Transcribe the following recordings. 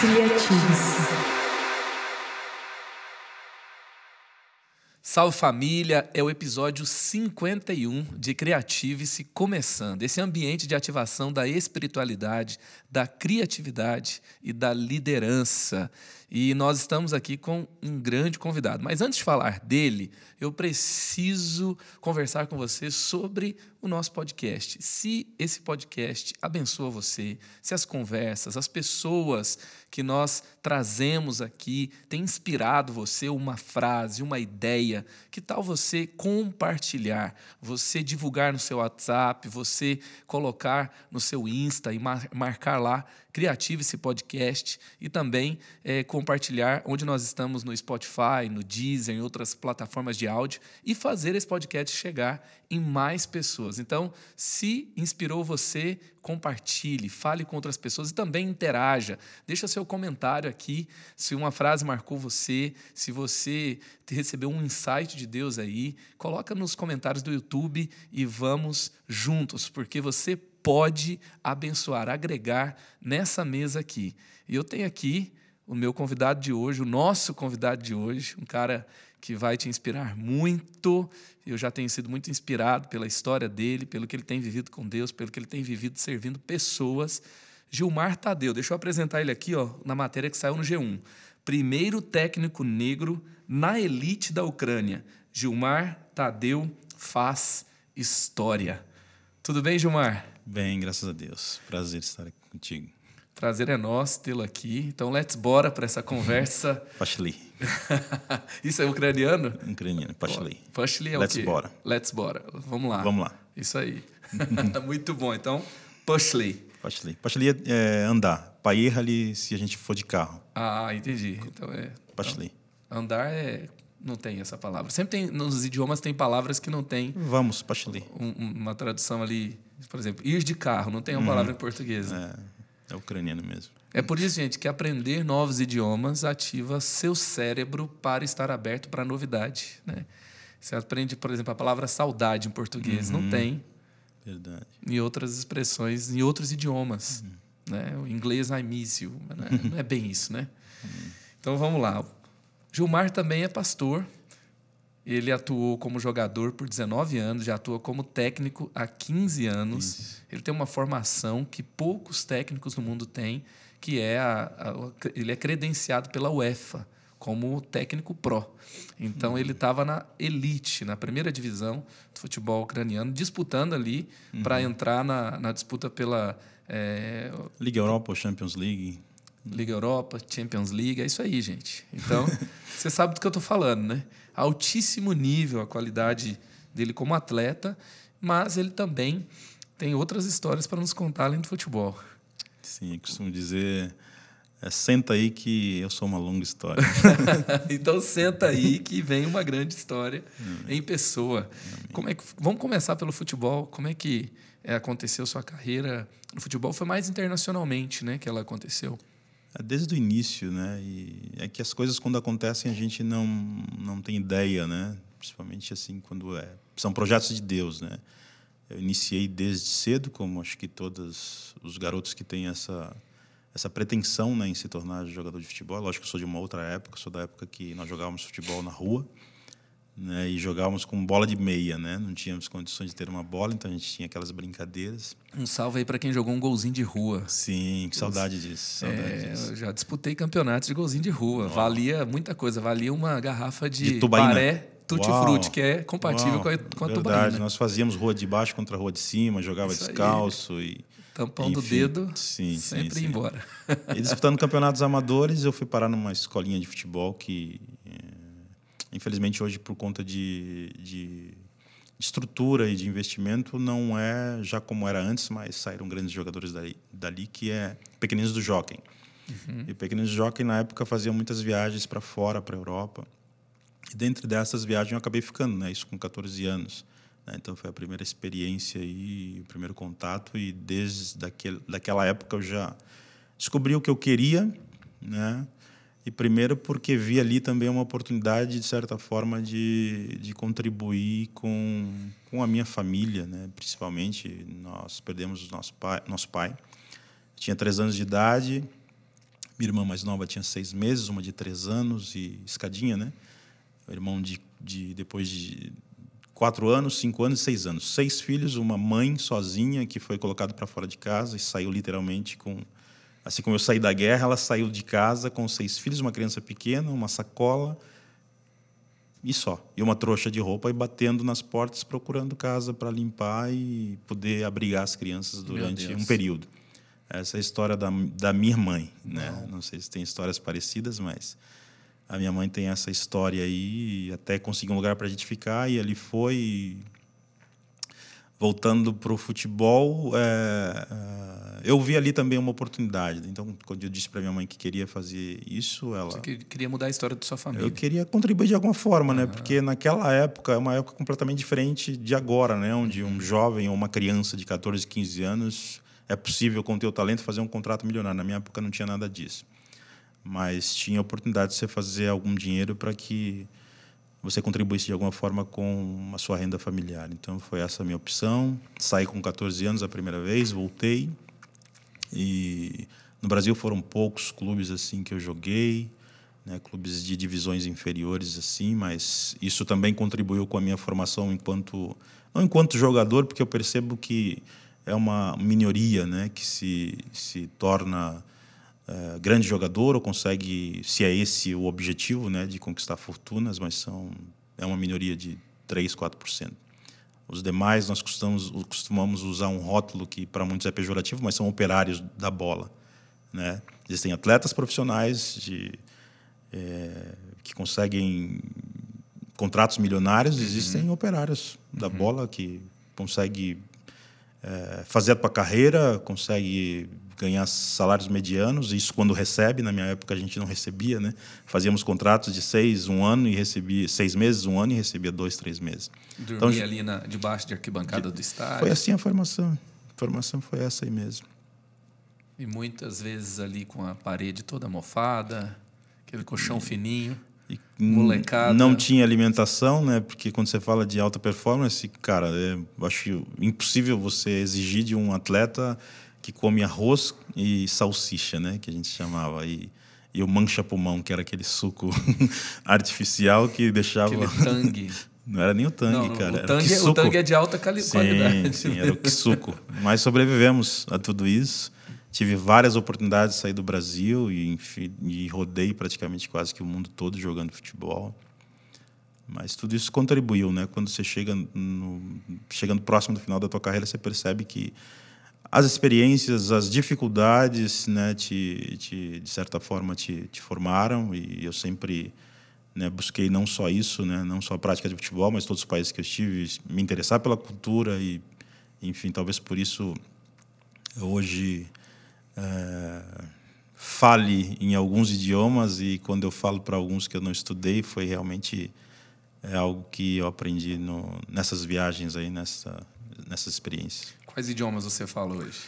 Criativos. Salve família, é o episódio 51 de Criative-se começando. Esse ambiente de ativação da espiritualidade, da criatividade e da liderança. E nós estamos aqui com um grande convidado. Mas antes de falar dele, eu preciso conversar com você sobre o nosso podcast. Se esse podcast abençoa você, se as conversas, as pessoas que nós trazemos aqui têm inspirado você uma frase, uma ideia, que tal você compartilhar, você divulgar no seu WhatsApp, você colocar no seu Insta e marcar lá Criative esse podcast e também é, compartilhar onde nós estamos no Spotify, no Deezer, em outras plataformas de áudio e fazer esse podcast chegar em mais pessoas. Então, se inspirou você, compartilhe, fale com outras pessoas e também interaja. Deixa seu comentário aqui se uma frase marcou você, se você recebeu um insight de Deus aí, coloca nos comentários do YouTube e vamos juntos, porque você pode abençoar, agregar nessa mesa aqui. E eu tenho aqui o meu convidado de hoje, o nosso convidado de hoje, um cara que vai te inspirar muito. Eu já tenho sido muito inspirado pela história dele, pelo que ele tem vivido com Deus, pelo que ele tem vivido servindo pessoas. Gilmar Tadeu, deixa eu apresentar ele aqui, ó, na matéria que saiu no G1. Primeiro técnico negro na elite da Ucrânia. Gilmar Tadeu faz história. Tudo bem, Gilmar? Bem, graças a Deus. Prazer estar aqui contigo. Prazer é nosso tê-lo aqui. Então, let's bora para essa conversa. Pashli. Isso é ucraniano? Ucraniano, Pashli. Pashli é let's o quê? bora. Let's bora. Vamos lá. Vamos lá. Isso aí. Muito bom. Então, Pashli. Pashli. Pashli é, é andar. Paierali se a gente for de carro. Ah, entendi. Então é. Pashli. Então, andar é não tem essa palavra. Sempre tem nos idiomas tem palavras que não tem. Vamos, Pashli. Um, uma tradução ali por exemplo, ir de carro, não tem uma uhum. palavra em português. É, é ucraniano mesmo. É por isso, gente, que aprender novos idiomas ativa seu cérebro para estar aberto para a novidade. Né? Você aprende, por exemplo, a palavra saudade em português, uhum. não tem. Verdade. E outras expressões em outros idiomas. Uhum. Né? O inglês I miss you. Né? Não é bem isso, né? Uhum. Então vamos lá. Gilmar também é pastor ele atuou como jogador por 19 anos, já atua como técnico há 15 anos. Isso. Ele tem uma formação que poucos técnicos no mundo têm, que é a, a, ele é credenciado pela UEFA como técnico pró. Então uhum. ele estava na elite, na primeira divisão do futebol ucraniano, disputando ali uhum. para entrar na, na, disputa pela é, Liga Europa ou Champions League. Liga Europa, Champions League, é isso aí, gente. Então, você sabe do que eu estou falando, né? Altíssimo nível a qualidade dele como atleta, mas ele também tem outras histórias para nos contar além do futebol. Sim, costumo dizer, é, senta aí que eu sou uma longa história. então senta aí que vem uma grande história em pessoa. Como é que, vamos começar pelo futebol. Como é que é, aconteceu sua carreira no futebol? Foi mais internacionalmente, né, que ela aconteceu? É, desde o início, né? E é que as coisas quando acontecem a gente não não tem ideia, né? Principalmente assim quando é são projetos de Deus, né? Eu iniciei desde cedo, como acho que todos os garotos que têm essa essa pretensão né, em se tornar jogador de futebol. Lógico que eu sou de uma outra época, sou da época que nós jogávamos futebol na rua né, e jogávamos com bola de meia, né? Não tínhamos condições de ter uma bola, então a gente tinha aquelas brincadeiras. Um salve aí para quem jogou um golzinho de rua. Sim, que saudade disso. Saudade é, disso. Eu já disputei campeonatos de golzinho de rua. Oh. Valia muita coisa, valia uma garrafa de, de tubaína. paré tutti-frutti, que é compatível Uau. com a, com a Verdade, tubaína. nós fazíamos rua de baixo contra a rua de cima, jogava Isso descalço aí. e tampão Enfim, do dedo, sim, sempre sim, sim. embora. E disputando campeonatos amadores, eu fui parar numa escolinha de futebol que Infelizmente, hoje, por conta de, de estrutura e de investimento, não é já como era antes, mas saíram grandes jogadores dali, dali que é Pequeninos do Jockey. Uhum. E Pequeninos do Jockey, na época, faziam muitas viagens para fora, para a Europa. E dentro dessas viagens eu acabei ficando, né? isso com 14 anos. Né? Então foi a primeira experiência e o primeiro contato. E desde daquele, daquela época eu já descobri o que eu queria, né? E primeiro porque vi ali também uma oportunidade, de certa forma, de, de contribuir com, com a minha família, né? principalmente. Nós perdemos nosso pai. Nosso pai. Tinha três anos de idade, minha irmã mais nova tinha seis meses, uma de três anos e escadinha, né? Irmão de, de depois de quatro anos, cinco anos e seis anos. Seis filhos, uma mãe sozinha que foi colocada para fora de casa e saiu literalmente com Assim como eu saí da guerra, ela saiu de casa com seis filhos, uma criança pequena, uma sacola e só. E uma trouxa de roupa e batendo nas portas procurando casa para limpar e poder abrigar as crianças durante um período. Essa é a história da, da minha mãe. Né? Não. Não sei se tem histórias parecidas, mas a minha mãe tem essa história aí. Até conseguiu um lugar para a gente ficar e ali foi voltando para o futebol, é, é, eu vi ali também uma oportunidade. Então, quando eu disse para minha mãe que queria fazer isso, ela. Você queria mudar a história da sua família? Eu queria contribuir de alguma forma, né? Porque naquela época é uma época completamente diferente de agora, né? Onde um jovem ou uma criança de 14, 15 anos é possível, com o teu talento, fazer um contrato milionário. Na minha época não tinha nada disso. Mas tinha a oportunidade de você fazer algum dinheiro para que você contribuísse de alguma forma com a sua renda familiar. Então foi essa a minha opção. Saí com 14 anos a primeira vez, voltei. E no Brasil foram poucos clubes assim que eu joguei, né, clubes de divisões inferiores assim, mas isso também contribuiu com a minha formação enquanto não enquanto jogador, porque eu percebo que é uma minoria, né, que se se torna é, grande jogador ou consegue, se é esse o objetivo, né, de conquistar fortunas, mas são é uma minoria de 3, 4%. Os demais nós costumamos, costumamos usar um rótulo que para muitos é pejorativo, mas são operários da bola, né? Existem atletas profissionais de, é, que conseguem contratos milionários, uhum. existem operários da uhum. bola que conseguem é, fazer a tua carreira, consegue ganhar salários medianos, isso quando recebe, na minha época a gente não recebia, né? Fazíamos contratos de seis, um ano e recebia seis meses, um ano e recebia dois, três meses. Dormia então, ali na, debaixo de arquibancada de, do estádio. Foi assim a formação. A formação foi essa aí mesmo. E muitas vezes ali com a parede toda mofada, aquele colchão fininho. E molecada. Não tinha alimentação, né? Porque quando você fala de alta performance, cara, é, acho impossível você exigir de um atleta que come arroz e salsicha, né? Que a gente chamava. E, e o mancha-pulmão, que era aquele suco artificial que deixava... Aquele tangue. Não era nem o tangue, não, cara. O tangue, o tangue, é de alta sim, qualidade. Sim, era o suco. Mas sobrevivemos a tudo isso. Tive várias oportunidades de sair do Brasil e, enfim, e rodei praticamente quase que o mundo todo jogando futebol. Mas tudo isso contribuiu, né? Quando você chega no, chegando próximo do final da tua carreira, você percebe que as experiências, as dificuldades, né, te, te, de certa forma, te, te formaram e eu sempre né, busquei não só isso, né, não só a prática de futebol, mas todos os países que eu estive, me interessar pela cultura e, enfim, talvez por isso hoje é, fale em alguns idiomas e quando eu falo para alguns que eu não estudei foi realmente é algo que eu aprendi no, nessas viagens aí, nessa, nessas experiências. Quais idiomas você fala hoje?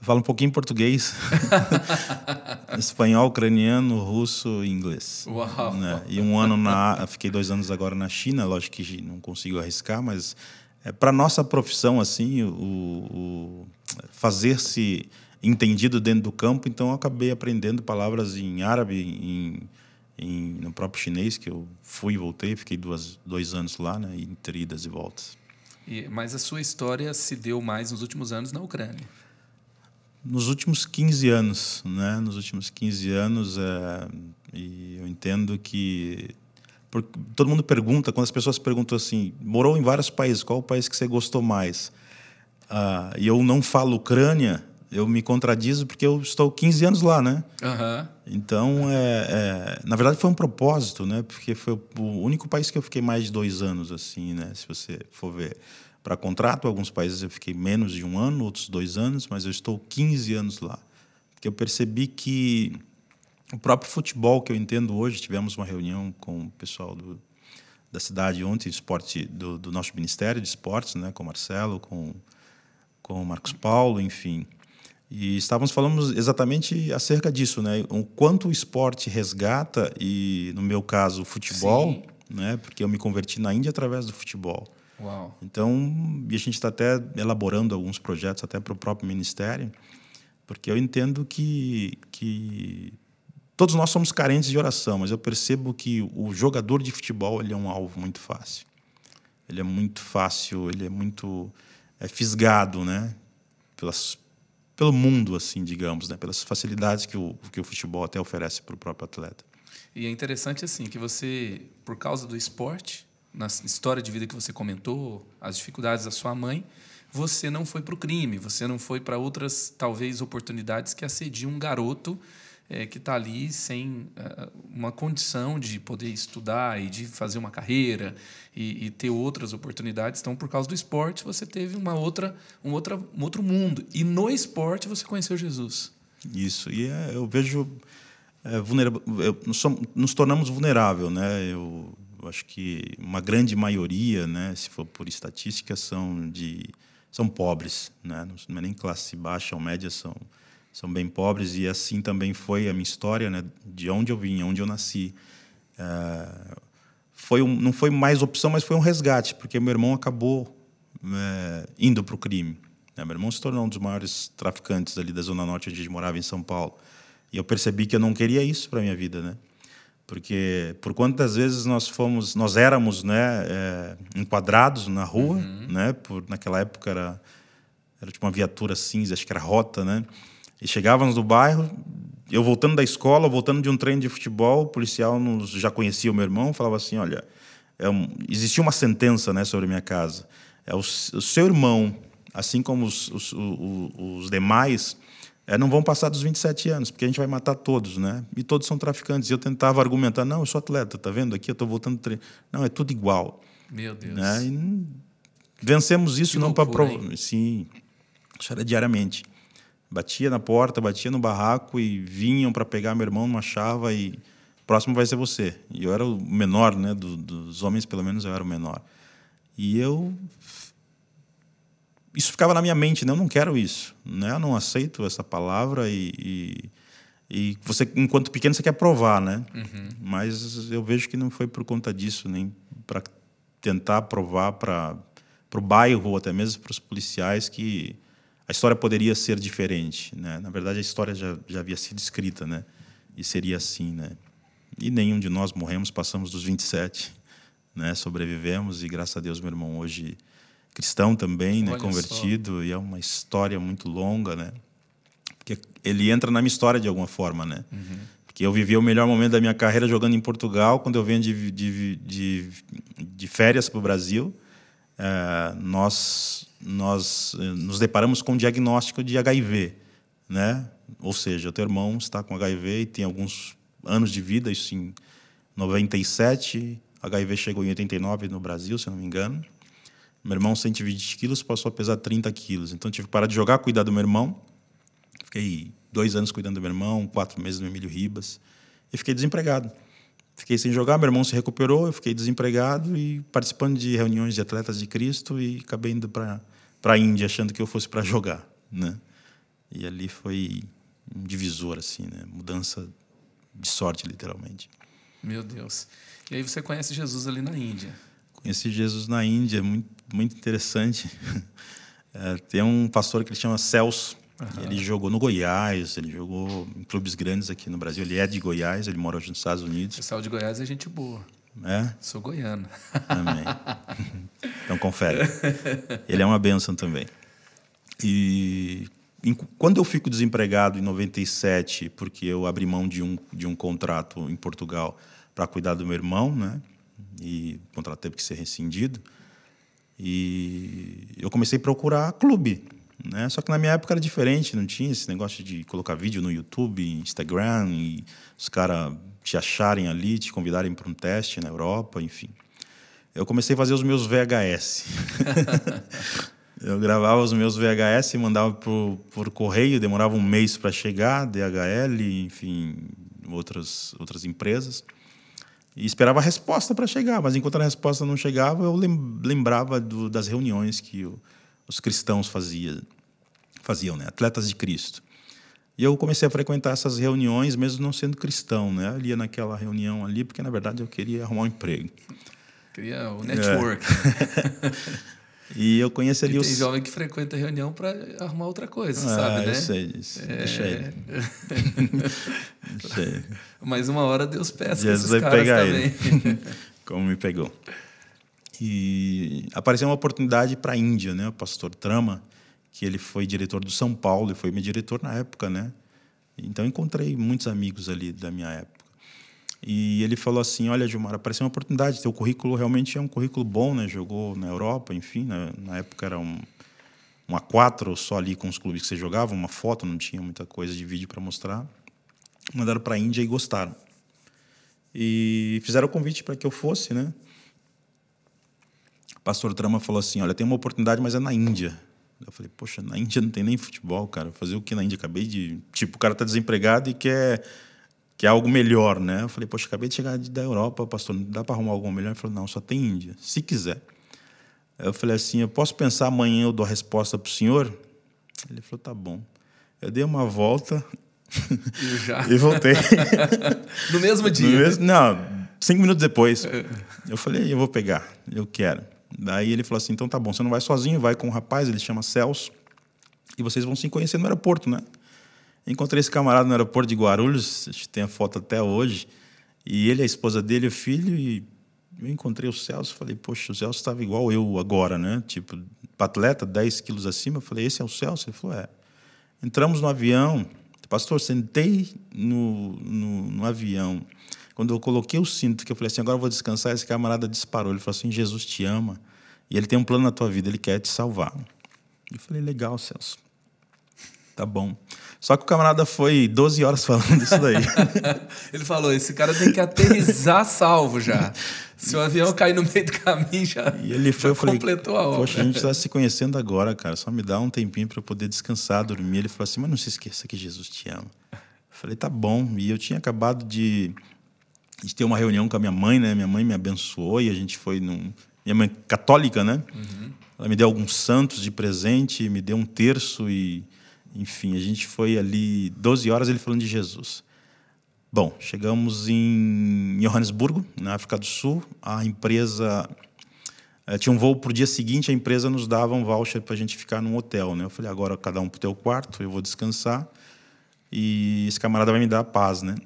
falo um pouquinho português, espanhol, ucraniano, russo e inglês. Uau! Né? E um ano na, fiquei dois anos agora na China. Lógico que não consigo arriscar, mas é, para nossa profissão assim, o, o fazer-se entendido dentro do campo. Então, eu acabei aprendendo palavras em árabe, em, em, no próprio chinês que eu fui e voltei. Fiquei duas, dois anos lá, né? Entre idas e voltas. E, mas a sua história se deu mais nos últimos anos na Ucrânia. Nos últimos 15 anos, né? Nos últimos 15 anos, é, e eu entendo que porque todo mundo pergunta, quando as pessoas perguntam assim, morou em vários países, qual o país que você gostou mais? Ah, e eu não falo Ucrânia, eu me contradizo porque eu estou 15 anos lá, né? Uhum. Então, é, é, na verdade, foi um propósito, né? Porque foi o único país que eu fiquei mais de dois anos, assim, né? Se você for ver para contrato, alguns países eu fiquei menos de um ano, outros dois anos, mas eu estou 15 anos lá. Porque eu percebi que o próprio futebol que eu entendo hoje, tivemos uma reunião com o pessoal do, da cidade ontem, esporte do, do nosso Ministério de Esportes, né? Com o Marcelo, com, com o Marcos Paulo, enfim E estávamos falando exatamente acerca disso, né? O quanto o esporte resgata e no meu caso o futebol, Sim. né? Porque eu me converti na Índia através do futebol. Uau. Então, e a gente está até elaborando alguns projetos até para o próprio ministério, porque eu entendo que, que todos nós somos carentes de oração, mas eu percebo que o jogador de futebol ele é um alvo muito fácil. Ele é muito fácil, ele é muito é, fisgado, né? Pelas, pelo mundo, assim, digamos, né? Pelas facilidades que o, que o futebol até oferece para o próprio atleta. E é interessante assim que você, por causa do esporte, na história de vida que você comentou, as dificuldades da sua mãe, você não foi para o crime, você não foi para outras, talvez, oportunidades que assediam um garoto é, que está ali sem uh, uma condição de poder estudar e de fazer uma carreira e, e, ter outras oportunidades. Então, por causa do esporte, você teve uma outra, um, outra, um outro mundo. E no esporte você conheceu Jesus. Isso. E é, eu vejo é, vulnerável, nos, somos, nos tornamos vulnerável, né? Eu, eu acho que uma grande maioria, né, se for por estatística, são de são pobres, né? Não é nem classe baixa ou média, são são bem pobres e assim também foi a minha história, né? De onde eu vim, onde eu nasci. É, foi um, não foi mais opção, mas foi um resgate, porque meu irmão acabou é, indo para o crime. Né? Meu irmão se tornou um dos maiores traficantes ali da zona norte onde a gente morava em São Paulo. E eu percebi que eu não queria isso para minha vida, né? Porque por quantas vezes nós fomos, nós éramos, né, é, enquadrados na rua, uhum. né? Por naquela época era era tipo uma viatura cinza, acho que era rota, né? E chegávamos no bairro, eu voltando da escola, voltando de um treino de futebol, o policial nos, já conhecia o meu irmão, falava assim, olha, é um, existia uma sentença, né, sobre a minha casa. É o, o seu irmão, assim como os, os, os, os demais, é, não vão passar dos 27 anos, porque a gente vai matar todos, né? E todos são traficantes. E eu tentava argumentar, não, eu sou atleta, tá vendo? Aqui eu estou voltando treino. Não, é tudo igual. Meu Deus. Né? Vencemos isso que não para provar. Sim, isso era diariamente. Batia na porta, batia no barraco e vinham para pegar meu irmão, não achava e próximo vai ser você. E eu era o menor, né? Do, dos homens, pelo menos, eu era o menor. E eu isso ficava na minha mente, né? Eu não quero isso, né? Eu não aceito essa palavra e, e, e você, enquanto pequeno, você quer provar, né? Uhum. Mas eu vejo que não foi por conta disso, nem para tentar provar para o bairro ou até mesmo para os policiais que a história poderia ser diferente, né? Na verdade, a história já, já havia sido escrita, né? E seria assim, né? E nenhum de nós morremos, passamos dos 27, né? Sobrevivemos e graças a Deus meu irmão hoje cristão também, né, Olha convertido, só. e é uma história muito longa, né? Porque ele entra na minha história de alguma forma, né? Uhum. Porque eu vivi o melhor momento da minha carreira jogando em Portugal, quando eu venho de, de, de, de férias para o Brasil, é, nós nós eh, nos deparamos com um diagnóstico de HIV, né? Ou seja, o teu irmão está com HIV e tem alguns anos de vida, isso em 97, HIV chegou em 89 no Brasil, se eu não me engano. Meu irmão, 120 quilos, passou a pesar 30 quilos. Então, tive que parar de jogar, cuidar do meu irmão. Fiquei dois anos cuidando do meu irmão, quatro meses no Emílio Ribas. E fiquei desempregado. Fiquei sem jogar, meu irmão se recuperou, eu fiquei desempregado e participando de reuniões de atletas de Cristo e acabei indo para a Índia achando que eu fosse para jogar, né? E ali foi um divisor assim, né? Mudança de sorte literalmente. Meu Deus. E aí você conhece Jesus ali na Índia? Conheci Jesus na Índia, muito muito interessante. É, tem um pastor que ele chama Celso. Aham. Ele jogou no Goiás, ele jogou em clubes grandes aqui no Brasil. Ele é de Goiás, ele mora hoje nos Estados O Unidos. pessoal de Goiás é gente boa. É, Sou goiano. também. então confere. Ele é uma bênção também. E em- quando eu fico desempregado em 97, porque eu abri mão de um, de um contrato em Portugal para cuidar do meu irmão, né? E o contrato teve que ser rescindido. E eu comecei a procurar clube, né? Só que na minha época era diferente, não tinha esse negócio de colocar vídeo no YouTube, Instagram e os caras te acharem ali, te convidarem para um teste na Europa, enfim. Eu comecei a fazer os meus VHS. eu gravava os meus VHS e mandava por, por correio, demorava um mês para chegar, DHL, enfim, outras outras empresas. E esperava a resposta para chegar, mas enquanto a resposta não chegava, eu lem- lembrava do- das reuniões que o- os cristãos fazia, faziam, né? Atletas de Cristo. E eu comecei a frequentar essas reuniões, mesmo não sendo cristão, né? Eu ia naquela reunião ali porque na verdade eu queria arrumar um emprego. Queria o network. É. E eu conheci ali e os. Tem jovem que frequenta a reunião para arrumar outra coisa, ah, sabe, né? Eu sei disso. É... Deixa ele. Mas uma hora Deus peça Jesus esses caras pegar também. ele. Como me pegou. E apareceu uma oportunidade para a Índia, né? O pastor Trama, que ele foi diretor do São Paulo, e foi meu diretor na época, né? Então encontrei muitos amigos ali da minha época. E ele falou assim: Olha, Gilmar, apareceu uma oportunidade. Teu currículo realmente é um currículo bom, né? Jogou na Europa, enfim. Né? Na época era um, um A4 só ali com os clubes que você jogava, uma foto, não tinha muita coisa de vídeo para mostrar. Mandaram para a Índia e gostaram. E fizeram o convite para que eu fosse, né? O pastor Trama falou assim: Olha, tem uma oportunidade, mas é na Índia. Eu falei: Poxa, na Índia não tem nem futebol, cara. Fazer o que na Índia? Acabei de. Tipo, o cara tá desempregado e quer que é algo melhor, né? Eu falei, poxa, acabei de chegar da Europa, pastor, não dá para arrumar algo melhor? Ele falou, não, só tem Índia, se quiser. Eu falei assim, eu posso pensar amanhã, eu dou a resposta para o senhor? Ele falou, tá bom. Eu dei uma volta e voltei. no mesmo dia? No mesmo, não, cinco minutos depois. Eu falei, eu vou pegar, eu quero. Daí ele falou assim, então tá bom, você não vai sozinho, vai com um rapaz, ele chama Celso, e vocês vão se conhecer no aeroporto, né? Encontrei esse camarada no aeroporto de Guarulhos, a gente tem a foto até hoje, e ele, a esposa dele, o filho, e eu encontrei o Celso, falei, poxa, o Celso estava igual eu agora, né? Tipo, atleta, 10 quilos acima, eu falei, esse é o Celso? Ele falou, é. Entramos no avião, pastor, sentei no, no, no avião, quando eu coloquei o cinto, que eu falei assim, agora eu vou descansar, esse camarada disparou, ele falou assim, Jesus te ama, e ele tem um plano na tua vida, ele quer te salvar. Eu falei, legal, Celso. Tá bom. Só que o camarada foi 12 horas falando isso daí. Ele falou: esse cara tem que aterrizar salvo já. Se o avião cair no meio do caminho, já, e ele foi, já falei, completou a obra. Poxa, a gente está se conhecendo agora, cara. Só me dá um tempinho para eu poder descansar, dormir. Ele falou assim: mas não se esqueça que Jesus te ama. Eu falei: tá bom. E eu tinha acabado de, de ter uma reunião com a minha mãe, né? Minha mãe me abençoou e a gente foi num. Minha mãe católica, né? Uhum. Ela me deu alguns santos de presente, me deu um terço e enfim, a gente foi ali 12 horas ele falando de Jesus. Bom, chegamos em Johannesburgo, na África do Sul. A empresa é, tinha um voo para o dia seguinte, a empresa nos dava um voucher para a gente ficar num hotel. Né? Eu falei, agora cada um para o teu quarto, eu vou descansar e esse camarada vai me dar a paz. Né?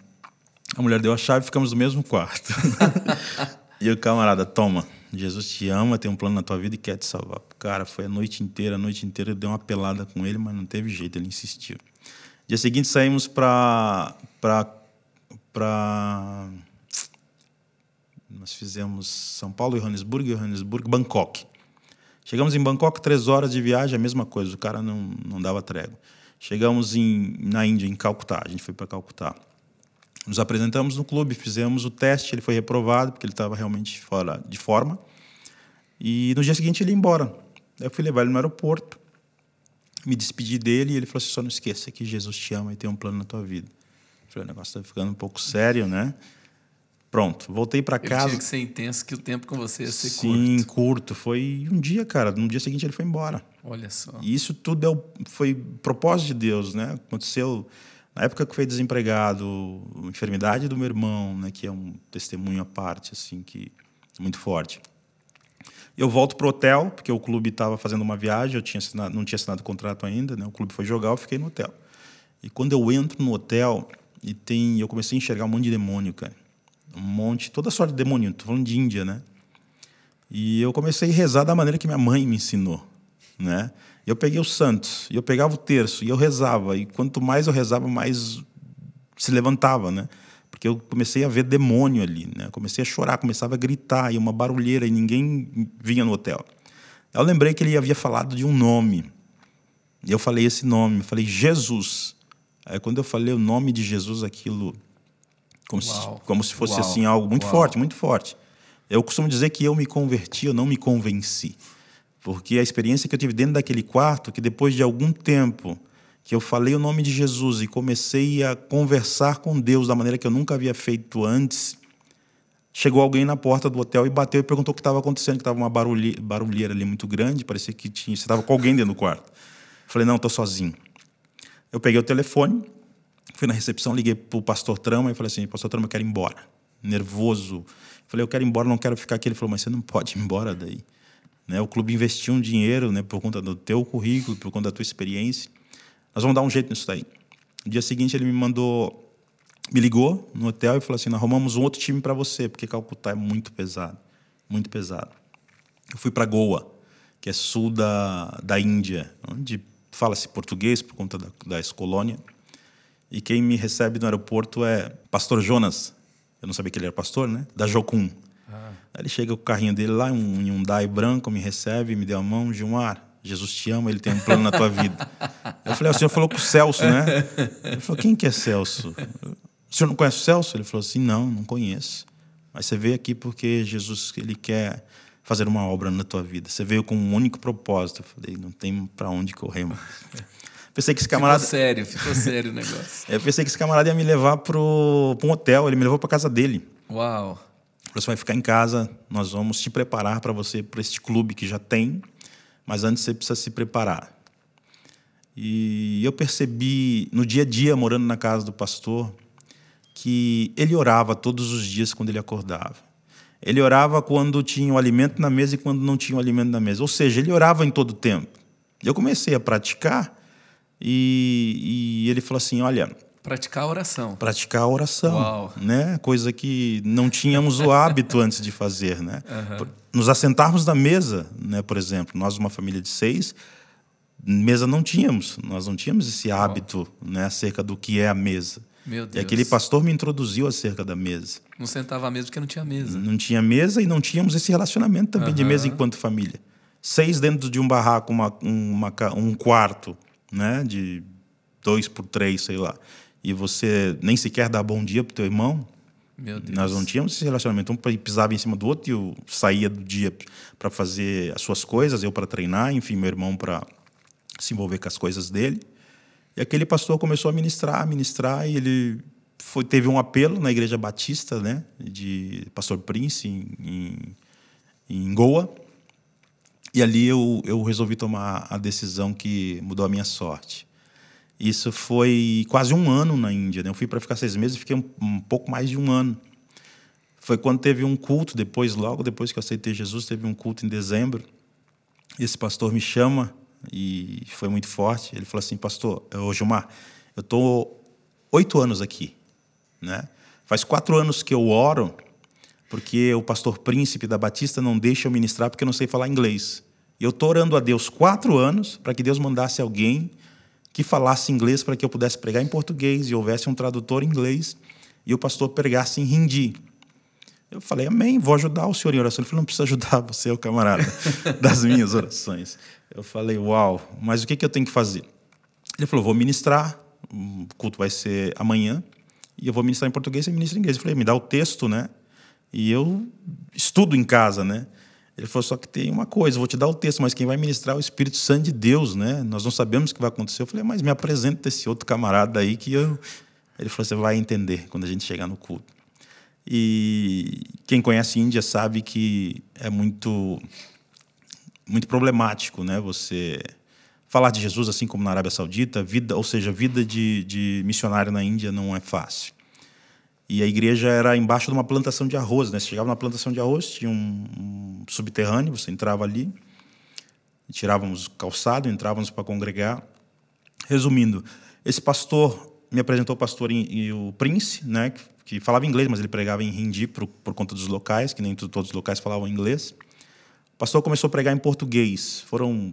A mulher deu a chave e ficamos no mesmo quarto. e o camarada, toma, Jesus te ama, tem um plano na tua vida e quer te salvar. Cara, foi a noite inteira, a noite inteira eu dei uma pelada com ele, mas não teve jeito, ele insistiu. Dia seguinte saímos para para nós fizemos São Paulo, Johannesburgo, Johannesburgo, Bangkok. Chegamos em Bangkok, três horas de viagem, a mesma coisa, o cara não, não dava trégua. Chegamos em, na Índia, em Calcutá, a gente foi para Calcutá. Nos apresentamos no clube, fizemos o teste, ele foi reprovado porque ele estava realmente fora de forma. E no dia seguinte ele ia embora. Eu fui levar ele no aeroporto, me despedi dele e ele falou assim: só não esqueça que Jesus te ama e tem um plano na tua vida. Eu falei: o negócio está ficando um pouco sério, né? Pronto, voltei para casa. Tinha que ser intenso, que o tempo com você ia ser Sim, curto. Sim, curto. Foi um dia, cara. No dia seguinte ele foi embora. Olha só. E isso tudo é foi propósito de Deus, né? Aconteceu na época que foi desempregado, a enfermidade do meu irmão, né, que é um testemunho à parte, assim, que é muito forte. Eu volto pro hotel, porque o clube estava fazendo uma viagem, eu tinha assinado, não tinha assinado contrato ainda, né? O clube foi jogar, eu fiquei no hotel. E quando eu entro no hotel, e tem, eu comecei a enxergar um monte de demônio, cara. Um monte, toda sorte de demônio, tô falando de Índia, né? E eu comecei a rezar da maneira que minha mãe me ensinou, né? Eu peguei o Santos, e eu pegava o terço, e eu rezava. E quanto mais eu rezava, mais se levantava, né? Porque eu comecei a ver demônio ali, né? Comecei a chorar, começava a gritar, e uma barulheira, e ninguém vinha no hotel. Eu lembrei que ele havia falado de um nome. E eu falei esse nome, eu falei Jesus. Aí quando eu falei o nome de Jesus, aquilo como, se, como se fosse Uau. assim algo muito Uau. forte, muito forte. Eu costumo dizer que eu me converti, eu não me convenci. Porque a experiência que eu tive dentro daquele quarto, que depois de algum tempo que eu falei o nome de Jesus e comecei a conversar com Deus da maneira que eu nunca havia feito antes, chegou alguém na porta do hotel e bateu e perguntou o que estava acontecendo, que estava uma barulheira, barulheira ali muito grande, parecia que tinha, você estava com alguém dentro do quarto. Falei, não, estou sozinho. Eu peguei o telefone, fui na recepção, liguei para o pastor Trama e falei assim, pastor Trama, eu quero ir embora. Nervoso. Falei, eu quero ir embora, não quero ficar aqui. Ele falou, mas você não pode ir embora daí. Né? O clube investiu um dinheiro né, por conta do teu currículo, por conta da tua experiência. Nós vamos dar um jeito nisso daí. No dia seguinte, ele me mandou, me ligou no hotel e falou assim: Nós arrumamos um outro time para você, porque Calcutá é muito pesado. Muito pesado. Eu fui para Goa, que é sul da, da Índia, onde fala-se português por conta da, da ex-colônia. E quem me recebe no aeroporto é Pastor Jonas. Eu não sabia que ele era pastor, né? Da Jocum. Aí ele chega com o carrinho dele lá, um Hyundai branco, me recebe, me deu a mão, Gilmar, Jesus te ama, ele tem um plano na tua vida. Eu falei, ah, o senhor falou com o Celso, né? Ele falou, quem que é Celso? O senhor não conhece o Celso? Ele falou assim, não, não conheço. Mas você veio aqui porque Jesus ele quer fazer uma obra na tua vida. Você veio com um único propósito. Eu falei, não tem para onde correr mais. Pensei que esse camarada. Ficou sério, ficou sério o negócio. Eu pensei que esse camarada ia me levar para um hotel, ele me levou para casa dele. Uau! Você vai ficar em casa, nós vamos te preparar para você, para este clube que já tem, mas antes você precisa se preparar. E eu percebi no dia a dia, morando na casa do pastor, que ele orava todos os dias quando ele acordava. Ele orava quando tinha o alimento na mesa e quando não tinha o alimento na mesa. Ou seja, ele orava em todo o tempo. Eu comecei a praticar e, e ele falou assim: Olha, Praticar a oração. Praticar a oração. Uau. Né? Coisa que não tínhamos o hábito antes de fazer. Né? Uhum. Nos assentarmos na mesa, né? por exemplo, nós, uma família de seis, mesa não tínhamos. Nós não tínhamos esse hábito né? acerca do que é a mesa. Meu Deus. E aquele pastor me introduziu acerca da mesa. Não sentava à mesa porque não tinha mesa. Não tinha mesa e não tínhamos esse relacionamento também uhum. de mesa enquanto família. Seis dentro de um barraco, uma, uma, um quarto, né? De dois por três, sei lá e você nem sequer dá bom dia pro teu irmão. Meu Deus. Nós não tínhamos esse relacionamento. Um pisava em cima do outro e eu saía do dia para fazer as suas coisas, eu para treinar, enfim, meu irmão para se envolver com as coisas dele. E aquele pastor começou a ministrar, a ministrar, e ele foi, teve um apelo na igreja batista, né, de Pastor Prince, em, em, em Goa. E ali eu, eu resolvi tomar a decisão que mudou a minha sorte. Isso foi quase um ano na Índia. Né? Eu fui para ficar seis meses e fiquei um, um, pouco mais de um ano. Foi quando teve um culto, depois, logo depois que eu aceitei Jesus, teve um culto em dezembro. Esse pastor me chama e foi muito forte. Ele falou assim: Pastor, ô Gilmar, eu estou oito anos aqui. Né? Faz quatro anos que eu oro, porque o pastor príncipe da Batista não deixa eu ministrar porque eu não sei falar inglês. E eu estou orando a Deus quatro anos para que Deus mandasse alguém que falasse inglês para que eu pudesse pregar em português e houvesse um tradutor em inglês e o pastor pregasse em hindi. Eu falei, amém, vou ajudar o senhor em oração. Ele falou, não precisa ajudar você, o camarada das minhas orações. Eu falei, uau, mas o que, que eu tenho que fazer? Ele falou, vou ministrar, o culto vai ser amanhã, e eu vou ministrar em português e ministro em inglês. Eu falei, me dá o texto, né? E eu estudo em casa, né? Ele falou, só que tem uma coisa, vou te dar o texto, mas quem vai ministrar é o Espírito Santo de Deus, né? Nós não sabemos o que vai acontecer. Eu falei, mas me apresenta esse outro camarada aí que eu... Ele falou, você vai entender quando a gente chegar no culto. E quem conhece Índia sabe que é muito, muito problemático, né? Você falar de Jesus assim como na Arábia Saudita, vida, ou seja, vida de, de missionário na Índia não é fácil. E a igreja era embaixo de uma plantação de arroz. Né? Você chegava na plantação de arroz, tinha um, um subterrâneo, você entrava ali, tirávamos calçado, entrávamos para congregar. Resumindo, esse pastor me apresentou o pastor e o Prince, né, que, que, falava inglês, mas ele pregava em hindi por, por conta dos locais, que nem todos os locais falavam inglês. O pastor começou a pregar em português. Foram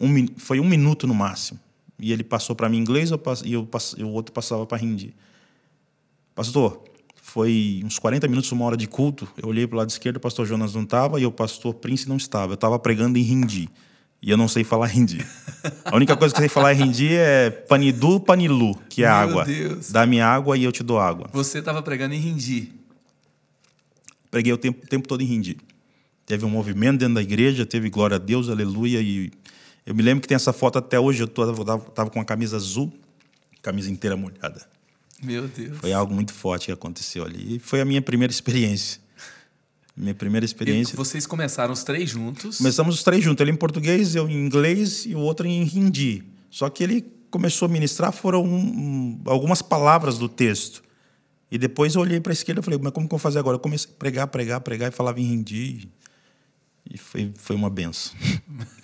um, foi um minuto no máximo. E ele passou para mim inglês e, eu, e o outro passava para hindi. Pastor, foi uns 40 minutos, uma hora de culto. Eu olhei para o lado esquerdo, o pastor Jonas não estava e o pastor Prince não estava. Eu estava pregando em hindi. E eu não sei falar hindi. A única coisa que eu sei falar em hindi é panidu, panilu, que é Meu água. Deus. Dá-me água e eu te dou água. Você estava pregando em hindi? Preguei o tempo, o tempo todo em hindi. Teve um movimento dentro da igreja, teve glória a Deus, aleluia. E eu me lembro que tem essa foto até hoje. Eu estava com a camisa azul, camisa inteira molhada. Meu Deus. Foi algo muito forte que aconteceu ali. E foi a minha primeira experiência. Minha primeira experiência. E vocês começaram os três juntos? Começamos os três juntos. Ele em português, eu em inglês e o outro em hindi. Só que ele começou a ministrar, foram um, algumas palavras do texto. E depois eu olhei para a esquerda e falei, mas como que eu vou fazer agora? Eu comecei a pregar, pregar, pregar e falava em hindi. E foi, foi uma benção.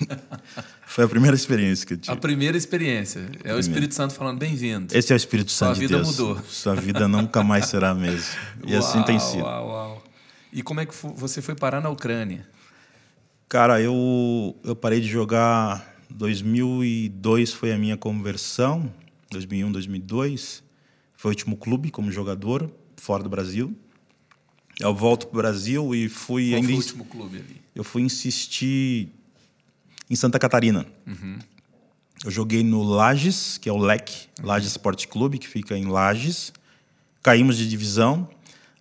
foi a primeira experiência que eu tive. A primeira experiência. É o Espírito Santo falando, bem-vindo. Esse é o Espírito Santo Sua vida mudou. Sua vida nunca mais será a mesma. E assim tem sido. Uau, uau. E como é que você foi parar na Ucrânia? Cara, eu, eu parei de jogar. 2002 foi a minha conversão. 2001, 2002. Foi o último clube como jogador, fora do Brasil. Eu volto para o Brasil e fui Qual ainda. foi o último clube ali? Eu fui insistir em Santa Catarina. Eu joguei no Lages, que é o LEC, Lages Sport Clube, que fica em Lages. Caímos de divisão.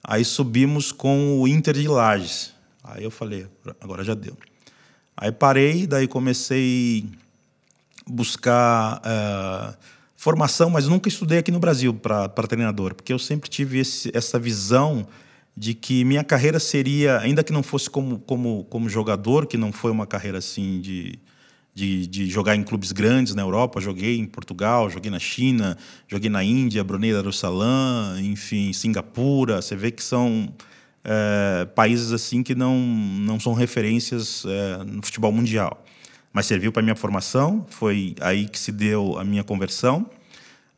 Aí subimos com o Inter de Lages. Aí eu falei, agora já deu. Aí parei, daí comecei a buscar eh, formação, mas nunca estudei aqui no Brasil para treinador, porque eu sempre tive esse, essa visão de que minha carreira seria, ainda que não fosse como, como, como jogador, que não foi uma carreira assim de, de, de jogar em clubes grandes na Europa, joguei em Portugal, joguei na China, joguei na Índia, Brunei Darussalam, enfim, Singapura. Você vê que são é, países assim que não, não são referências é, no futebol mundial. Mas serviu para minha formação, foi aí que se deu a minha conversão.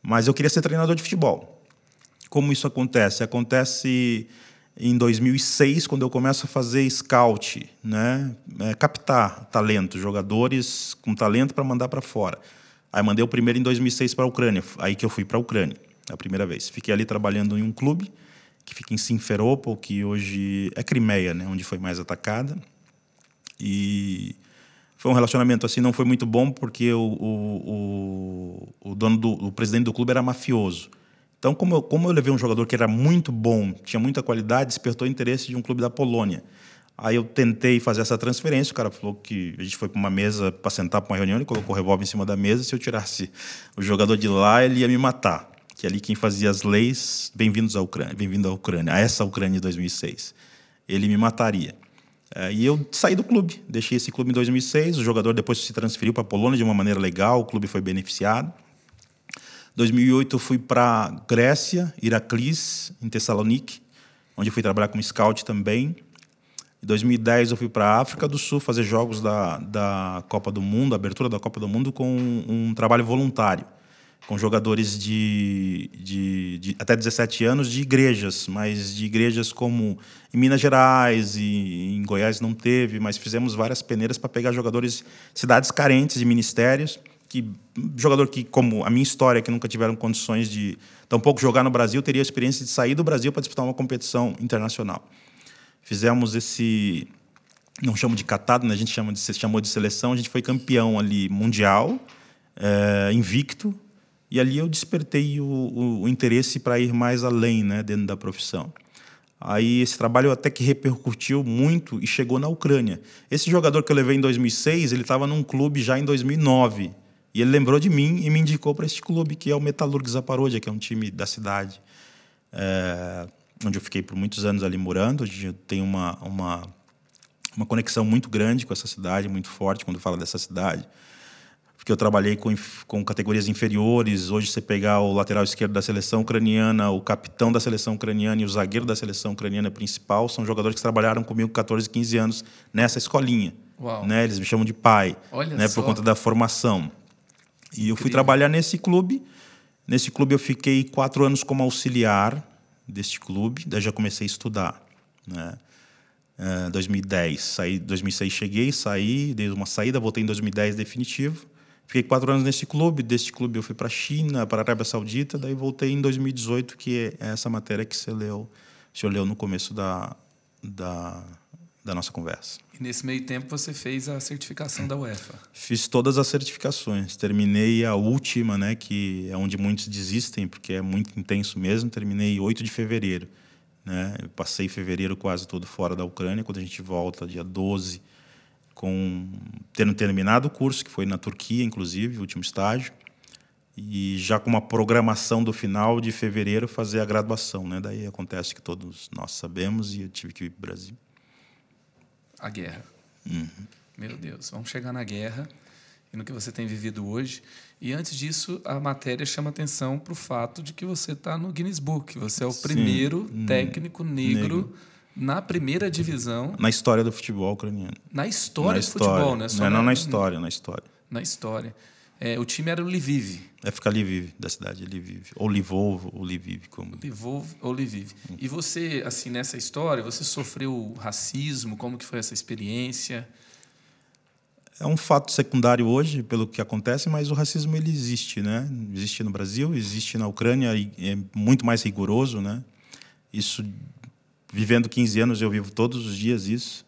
Mas eu queria ser treinador de futebol. Como isso acontece? Acontece em 2006, quando eu começo a fazer scout, né? É, captar talento, jogadores com talento para mandar para fora. Aí mandei o primeiro em 2006 para a Ucrânia, aí que eu fui para a Ucrânia, a primeira vez. Fiquei ali trabalhando em um clube que fica em Simferopol, que hoje é Crimeia, né? onde foi mais atacada. E foi um relacionamento assim, não foi muito bom, porque o, o, o, o dono do o presidente do clube era mafioso. Então, como eu, como eu levei um jogador que era muito bom, tinha muita qualidade, despertou interesse de um clube da Polônia. Aí eu tentei fazer essa transferência, o cara falou que a gente foi para uma mesa para sentar para uma reunião, ele colocou o revólver em cima da mesa, se eu tirasse o jogador de lá, ele ia me matar. Que ali quem fazia as leis, bem-vindos à Ucrânia, bem-vindo à Ucrânia, a essa Ucrânia de 2006. Ele me mataria. É, e eu saí do clube, deixei esse clube em 2006, o jogador depois se transferiu para a Polônia de uma maneira legal, o clube foi beneficiado. 2008 eu fui para Grécia, Heraclis, em Tessalonique, onde eu fui trabalhar como scout também. Em 2010 eu fui para a África do Sul fazer jogos da, da Copa do Mundo, abertura da Copa do Mundo, com um, um trabalho voluntário, com jogadores de, de, de, até 17 anos de igrejas, mas de igrejas como em Minas Gerais e em Goiás não teve, mas fizemos várias peneiras para pegar jogadores cidades carentes de ministérios que jogador que como a minha história que nunca tiveram condições de tampouco jogar no Brasil teria a experiência de sair do Brasil para disputar uma competição internacional fizemos esse não chamo de catado né? a gente chama de chamou de seleção a gente foi campeão ali mundial é, invicto e ali eu despertei o, o, o interesse para ir mais além né dentro da profissão Aí esse trabalho até que repercutiu muito e chegou na Ucrânia. Esse jogador que eu levei em 2006, ele estava num clube já em 2009. E ele lembrou de mim e me indicou para este clube, que é o Metalurg Zaparodia, que é um time da cidade, é, onde eu fiquei por muitos anos ali morando. Onde eu tenho uma, uma, uma conexão muito grande com essa cidade, muito forte quando fala dessa cidade. Porque eu trabalhei com, com categorias inferiores. Hoje, você pegar o lateral esquerdo da seleção ucraniana, o capitão da seleção ucraniana e o zagueiro da seleção ucraniana principal, são jogadores que trabalharam comigo com 14, 15 anos nessa escolinha. Né? Eles me chamam de pai, né? por conta da formação. E eu fui trabalhar nesse clube. Nesse clube eu fiquei quatro anos como auxiliar deste clube. Daí já comecei a estudar, né? É, 2010, saí, 2006 cheguei, saí, dei uma saída, voltei em 2010 definitivo. Fiquei quatro anos nesse clube. Deste clube eu fui para a China, para a Arábia Saudita. Daí voltei em 2018, que é essa matéria que você leu, senhor leu no começo da, da, da nossa conversa. E nesse meio tempo você fez a certificação da UEFA. Fiz todas as certificações. Terminei a última, né, que é onde muitos desistem, porque é muito intenso mesmo. Terminei 8 de fevereiro. Né? Eu passei fevereiro quase todo fora da Ucrânia. Quando a gente volta, dia 12, com tendo terminado o curso, que foi na Turquia, inclusive, o último estágio. E já com uma programação do final de fevereiro fazer a graduação. Né? Daí acontece que todos nós sabemos e eu tive que ir para o Brasil. A guerra. Uhum. Meu Deus, vamos chegar na guerra. e no que você tem vivido hoje. E antes disso, a matéria chama atenção para o fato de que você está no Guinness Book. Você é o primeiro Hum, técnico negro, negro. na primeira divisão Na história do futebol ucraniano. na história na do futebol, né? Só Não, é não na história, na história. Na história. É, o time era o Lviv. É ficar Lviv, da cidade de Lviv. Ou Lvov, ou Lviv, como... Lvov ou Lviv. E você, assim, nessa história, você sofreu racismo? Como que foi essa experiência? É um fato secundário hoje, pelo que acontece, mas o racismo ele existe, né? Existe no Brasil, existe na Ucrânia e é muito mais rigoroso, né? Isso, vivendo 15 anos, eu vivo todos os dias isso.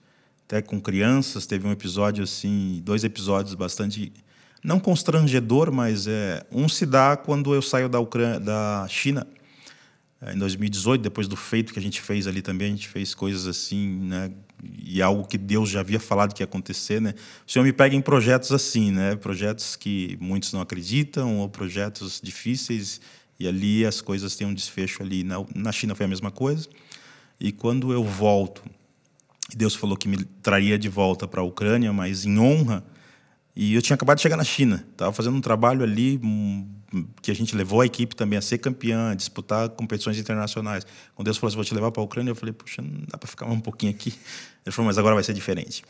Até com crianças, teve um episódio assim, dois episódios bastante não constrangedor, mas é um se dá quando eu saio da Ucrânia, da China é, em 2018, depois do feito que a gente fez ali também, a gente fez coisas assim, né? E algo que Deus já havia falado que ia acontecer, né? O Senhor me pega em projetos assim, né? Projetos que muitos não acreditam ou projetos difíceis e ali as coisas têm um desfecho ali. Na, na China foi a mesma coisa. E quando eu volto, Deus falou que me traria de volta para a Ucrânia, mas em honra. E eu tinha acabado de chegar na China, estava fazendo um trabalho ali um, que a gente levou a equipe também a ser campeã, a disputar competições internacionais. Quando Deus falou assim, vou te levar para a Ucrânia, eu falei, puxa, não dá para ficar um pouquinho aqui. Ele falou, mas agora vai ser diferente.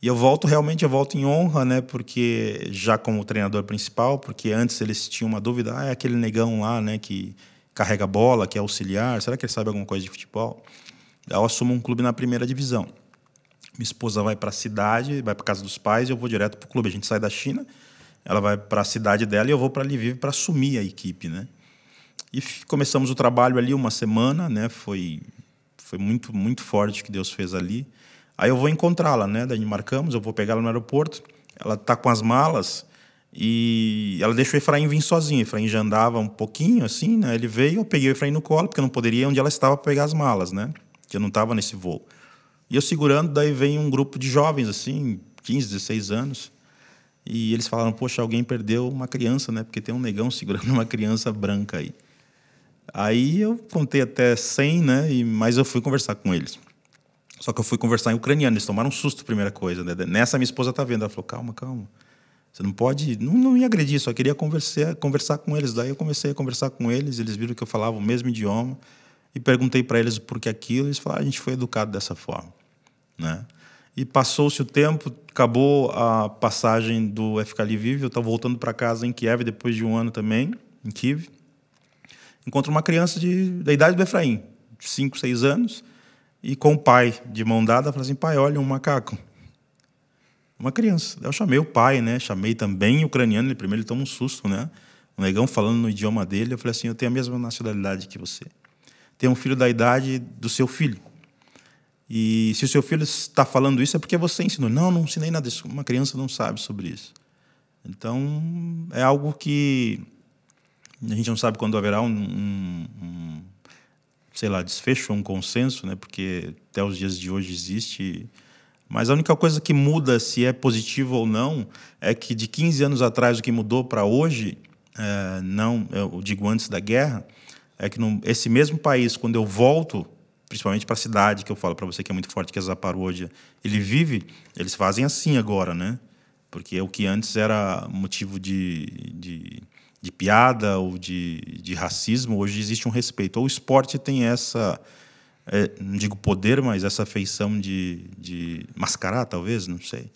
E eu volto, realmente, eu volto em honra, né? Porque já como treinador principal, porque antes eles tinham uma dúvida, ah, é aquele negão lá, né, que carrega bola, que é auxiliar, será que ele sabe alguma coisa de futebol? Eu assumo um clube na primeira divisão. Minha esposa vai para a cidade, vai para casa dos pais eu vou direto para o clube. A gente sai da China, ela vai para a cidade dela e eu vou para Lviv para assumir a equipe, né? E começamos o trabalho ali uma semana, né? Foi foi muito muito forte que Deus fez ali. Aí eu vou encontrá-la, né? Daí marcamos, eu vou pegá-la no aeroporto. Ela tá com as malas e ela deixou o Efraim vir sozinho. O Efraim já andava um pouquinho assim, né? Ele veio, eu peguei o Efraim no colo, porque eu não poderia onde ela estava pegar as malas, né? Que eu não estava nesse voo. E eu segurando, daí vem um grupo de jovens, assim, 15, 16 anos. E eles falaram: Poxa, alguém perdeu uma criança, né? Porque tem um negão segurando uma criança branca aí. Aí eu contei até 100, né? E, mas eu fui conversar com eles. Só que eu fui conversar em ucraniano. Eles tomaram um susto, primeira coisa. Né? Nessa minha esposa tá vendo. Ela falou: Calma, calma. Você não pode. Não, não me agredir, só queria conversar, conversar com eles. Daí eu comecei a conversar com eles. Eles viram que eu falava o mesmo idioma. E perguntei para eles por que aquilo. Eles falaram: A gente foi educado dessa forma. Né? E passou-se o tempo, acabou a passagem do FK Lviv, eu estava voltando para casa em Kiev depois de um ano também, em Kiev. Encontro uma criança de, da idade do Efraim, 5, 6 anos, e com o pai de mão dada, falou assim: pai, olha um macaco. Uma criança. Eu chamei o pai, né? Chamei também o ucraniano, ele primeiro ele toma um susto, né? Um negão falando no idioma dele. Eu falei assim: eu tenho a mesma nacionalidade que você. Tenho um filho da idade do seu filho. E se o seu filho está falando isso é porque você ensinou. Não, não ensinei nada disso. Uma criança não sabe sobre isso. Então, é algo que a gente não sabe quando haverá um, um, um sei lá, desfecho, um consenso, né? Porque até os dias de hoje existe. Mas a única coisa que muda, se é positivo ou não, é que de 15 anos atrás o que mudou para hoje, é, não, eu digo antes da guerra, é que no, esse mesmo país, quando eu volto principalmente para a cidade, que eu falo para você que é muito forte, que é Zaparodia, ele vive, eles fazem assim agora, né? Porque o que antes era motivo de, de, de piada ou de, de racismo, hoje existe um respeito. O esporte tem essa, é, não digo poder, mas essa feição de, de mascarar, talvez, não sei.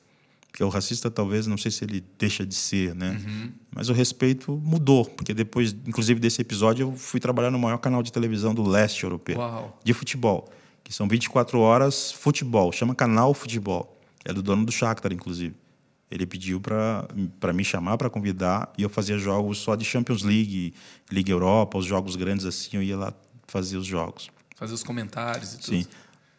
Porque o racista, talvez, não sei se ele deixa de ser, né? Uhum. Mas o respeito mudou, porque depois, inclusive, desse episódio, eu fui trabalhar no maior canal de televisão do leste europeu, Uau. de futebol, que são 24 horas futebol, chama Canal Futebol. É do dono do Shakhtar, inclusive. Ele pediu para me chamar, para convidar, e eu fazia jogos só de Champions League, Liga Europa, os jogos grandes assim, eu ia lá fazer os jogos. Fazer os comentários e tudo. Sim.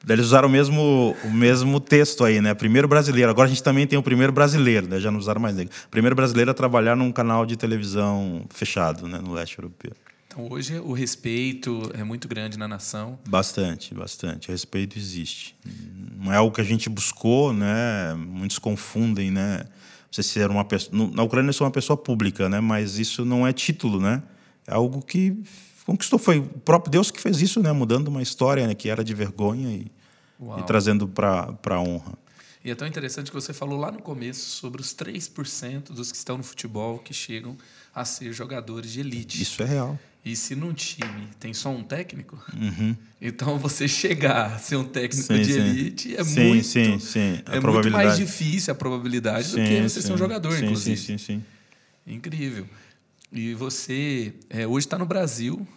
Eles usaram o mesmo, o mesmo texto aí, né? Primeiro brasileiro. Agora a gente também tem o primeiro brasileiro, né? Já não usaram mais negro. Primeiro brasileiro a trabalhar num canal de televisão fechado, né? No leste europeu. Então hoje o respeito é muito grande na nação. Bastante, bastante. O respeito existe. Não é algo que a gente buscou, né? Muitos confundem, né? Você ser uma pessoa. Na Ucrânia eu sou uma pessoa pública, né? Mas isso não é título, né? É algo que conquistou. Foi o próprio Deus que fez isso, né? Mudando uma história né? que era de vergonha e, e trazendo para a honra. E é tão interessante que você falou lá no começo sobre os 3% dos que estão no futebol que chegam a ser jogadores de elite. Isso é real. E se num time tem só um técnico, Uhum. então você chegar a ser um técnico Sim, de sim. elite é sim, muito sim, sim. A é muito mais difícil a probabilidade do que você ser um jogador, inclusive. Sim, sim, sim. Incrível. E você é, hoje está no Brasil.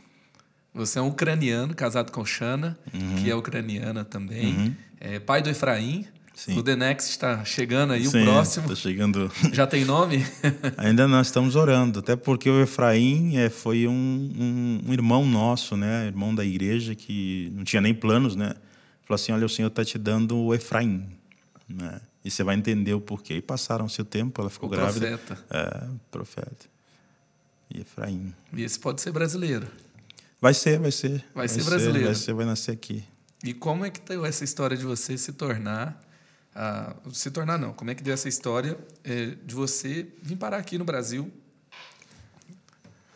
Você é um ucraniano, casado com Shana, que é ucraniana também. É, pai do Efraim. Sim. O The Next está chegando aí, Sim, o próximo. Tá chegando. Já tem nome? Ainda nós estamos orando, até porque o Efraim é, foi um, um, um irmão nosso, né? Irmão da igreja que não tinha nem planos, né? Falou assim: olha, o Senhor está te dando o Efraim, né? E você vai entender o porquê. E passaram-se o tempo, ela ficou O grávida. profeta. É, profeta. E Efraim. E esse pode ser brasileiro. Vai ser, vai ser. Vai ser brasileiro. Vai ser, vai nascer aqui. E como é que deu essa história de você se tornar. ah, se tornar, não. Como é que deu essa história eh, de você vir parar aqui no Brasil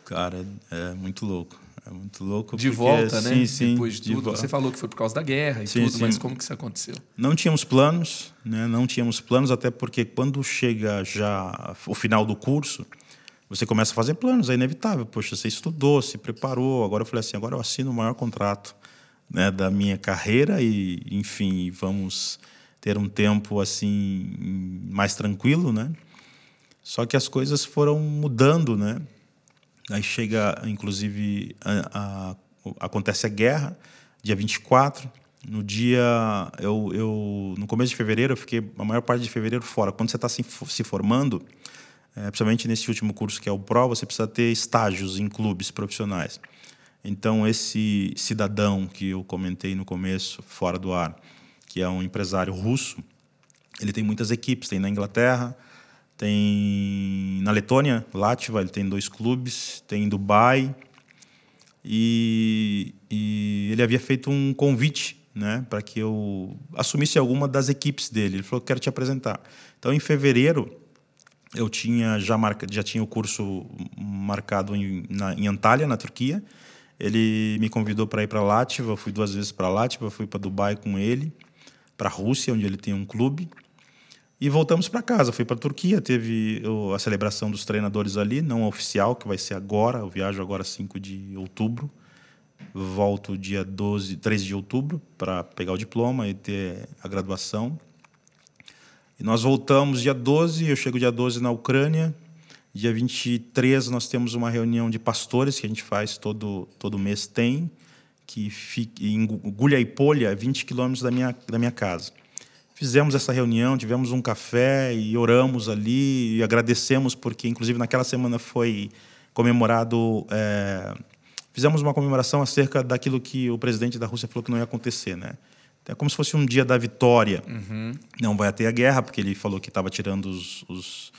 Cara, é muito louco. É muito louco. de porque- volta, né? Sim, sim. Depois de tudo. vo- Você falou que foi por causa da guerra e Sim, tudo, sim. mas como que isso aconteceu? Não tínhamos planos, né? Não tínhamos planos, até porque quando chega já o final do curso, você começa a fazer planos, é inevitável. Poxa, você estudou, se preparou. Agora eu falei assim, agora eu assino o maior contrato, né, da minha carreira e, enfim, vamos ter um tempo assim mais tranquilo, né? Só que as coisas foram mudando, né? Aí chega, inclusive, a- a- acontece a guerra, dia 24. No dia. Eu, eu, no começo de fevereiro, eu fiquei a maior parte de fevereiro fora. Quando você está se, se formando, é, principalmente nesse último curso que é o PRO, você precisa ter estágios em clubes profissionais. Então, esse cidadão que eu comentei no começo, fora do ar, que é um empresário russo, ele tem muitas equipes. Tem na Inglaterra, tem na Letônia, Latva, ele tem dois clubes, tem em Dubai. E, e ele havia feito um convite né, para que eu assumisse alguma das equipes dele. Ele falou: quero te apresentar. Então, em fevereiro, eu tinha já, marca, já tinha o curso marcado em, na, em Antalya, na Turquia. Ele me convidou para ir para eu fui duas vezes para Latva, fui para Dubai com ele, para a Rússia, onde ele tem um clube. E voltamos para casa. Fui para a Turquia, teve a celebração dos treinadores ali, não oficial, que vai ser agora. Eu viajo agora 5 de outubro. Volto dia 12, 13 de outubro para pegar o diploma e ter a graduação. Nós voltamos dia 12, eu chego dia 12 na Ucrânia. Dia 23 nós temos uma reunião de pastores que a gente faz todo, todo mês tem, que fica em Gulhaipolha, 20 quilômetros da minha, da minha casa. Fizemos essa reunião, tivemos um café e oramos ali e agradecemos porque, inclusive, naquela semana foi comemorado. é, fizemos uma comemoração acerca daquilo que o presidente da Rússia falou que não ia acontecer, né? É como se fosse um dia da vitória. Não vai ter a guerra, porque ele falou que estava tirando os, os,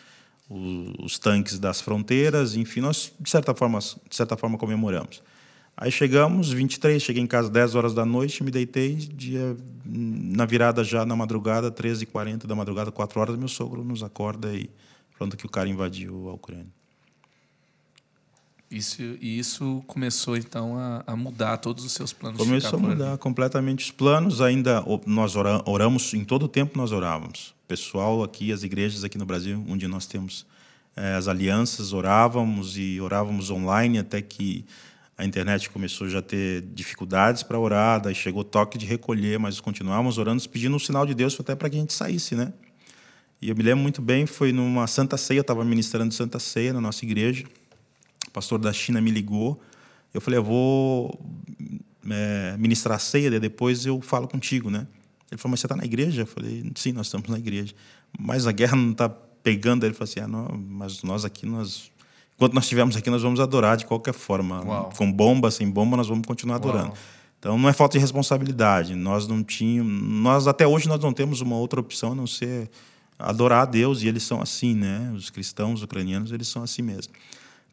os, os tanques das fronteiras. Enfim, nós, de certa forma, de certa forma comemoramos. Aí chegamos, 23, cheguei em casa 10 horas da noite, me deitei, dia, na virada já na madrugada, 13h40 da madrugada, 4 horas, meu sogro nos acorda e falando que o cara invadiu a Ucrânia. Isso, e isso começou, então, a, a mudar todos os seus planos Começou a por ali. mudar completamente os planos. Ainda nós ora- oramos, em todo o tempo nós orávamos. Pessoal aqui, as igrejas aqui no Brasil, onde nós temos eh, as alianças, orávamos e orávamos online até que a internet começou já a ter dificuldades para orar, daí chegou o toque de recolher, mas continuávamos orando, pedindo um sinal de Deus até para que a gente saísse, né? E eu me lembro muito bem, foi numa Santa Ceia, eu estava ministrando Santa Ceia na nossa igreja. Pastor da China me ligou. Eu falei, eu vou é, ministrar a ceia, depois eu falo contigo, né? Ele falou, mas você está na igreja? Eu falei, sim, nós estamos na igreja. Mas a guerra não está pegando. Ele falou assim, ah, não, mas nós aqui, nós... Enquanto nós estivermos aqui, nós vamos adorar de qualquer forma. Uau. Com bomba, sem bomba, nós vamos continuar adorando. Uau. Então não é falta de responsabilidade. Nós não tínhamos, nós até hoje nós não temos uma outra opção a não ser adorar a Deus e eles são assim, né? Os cristãos ucranianos eles são assim mesmo.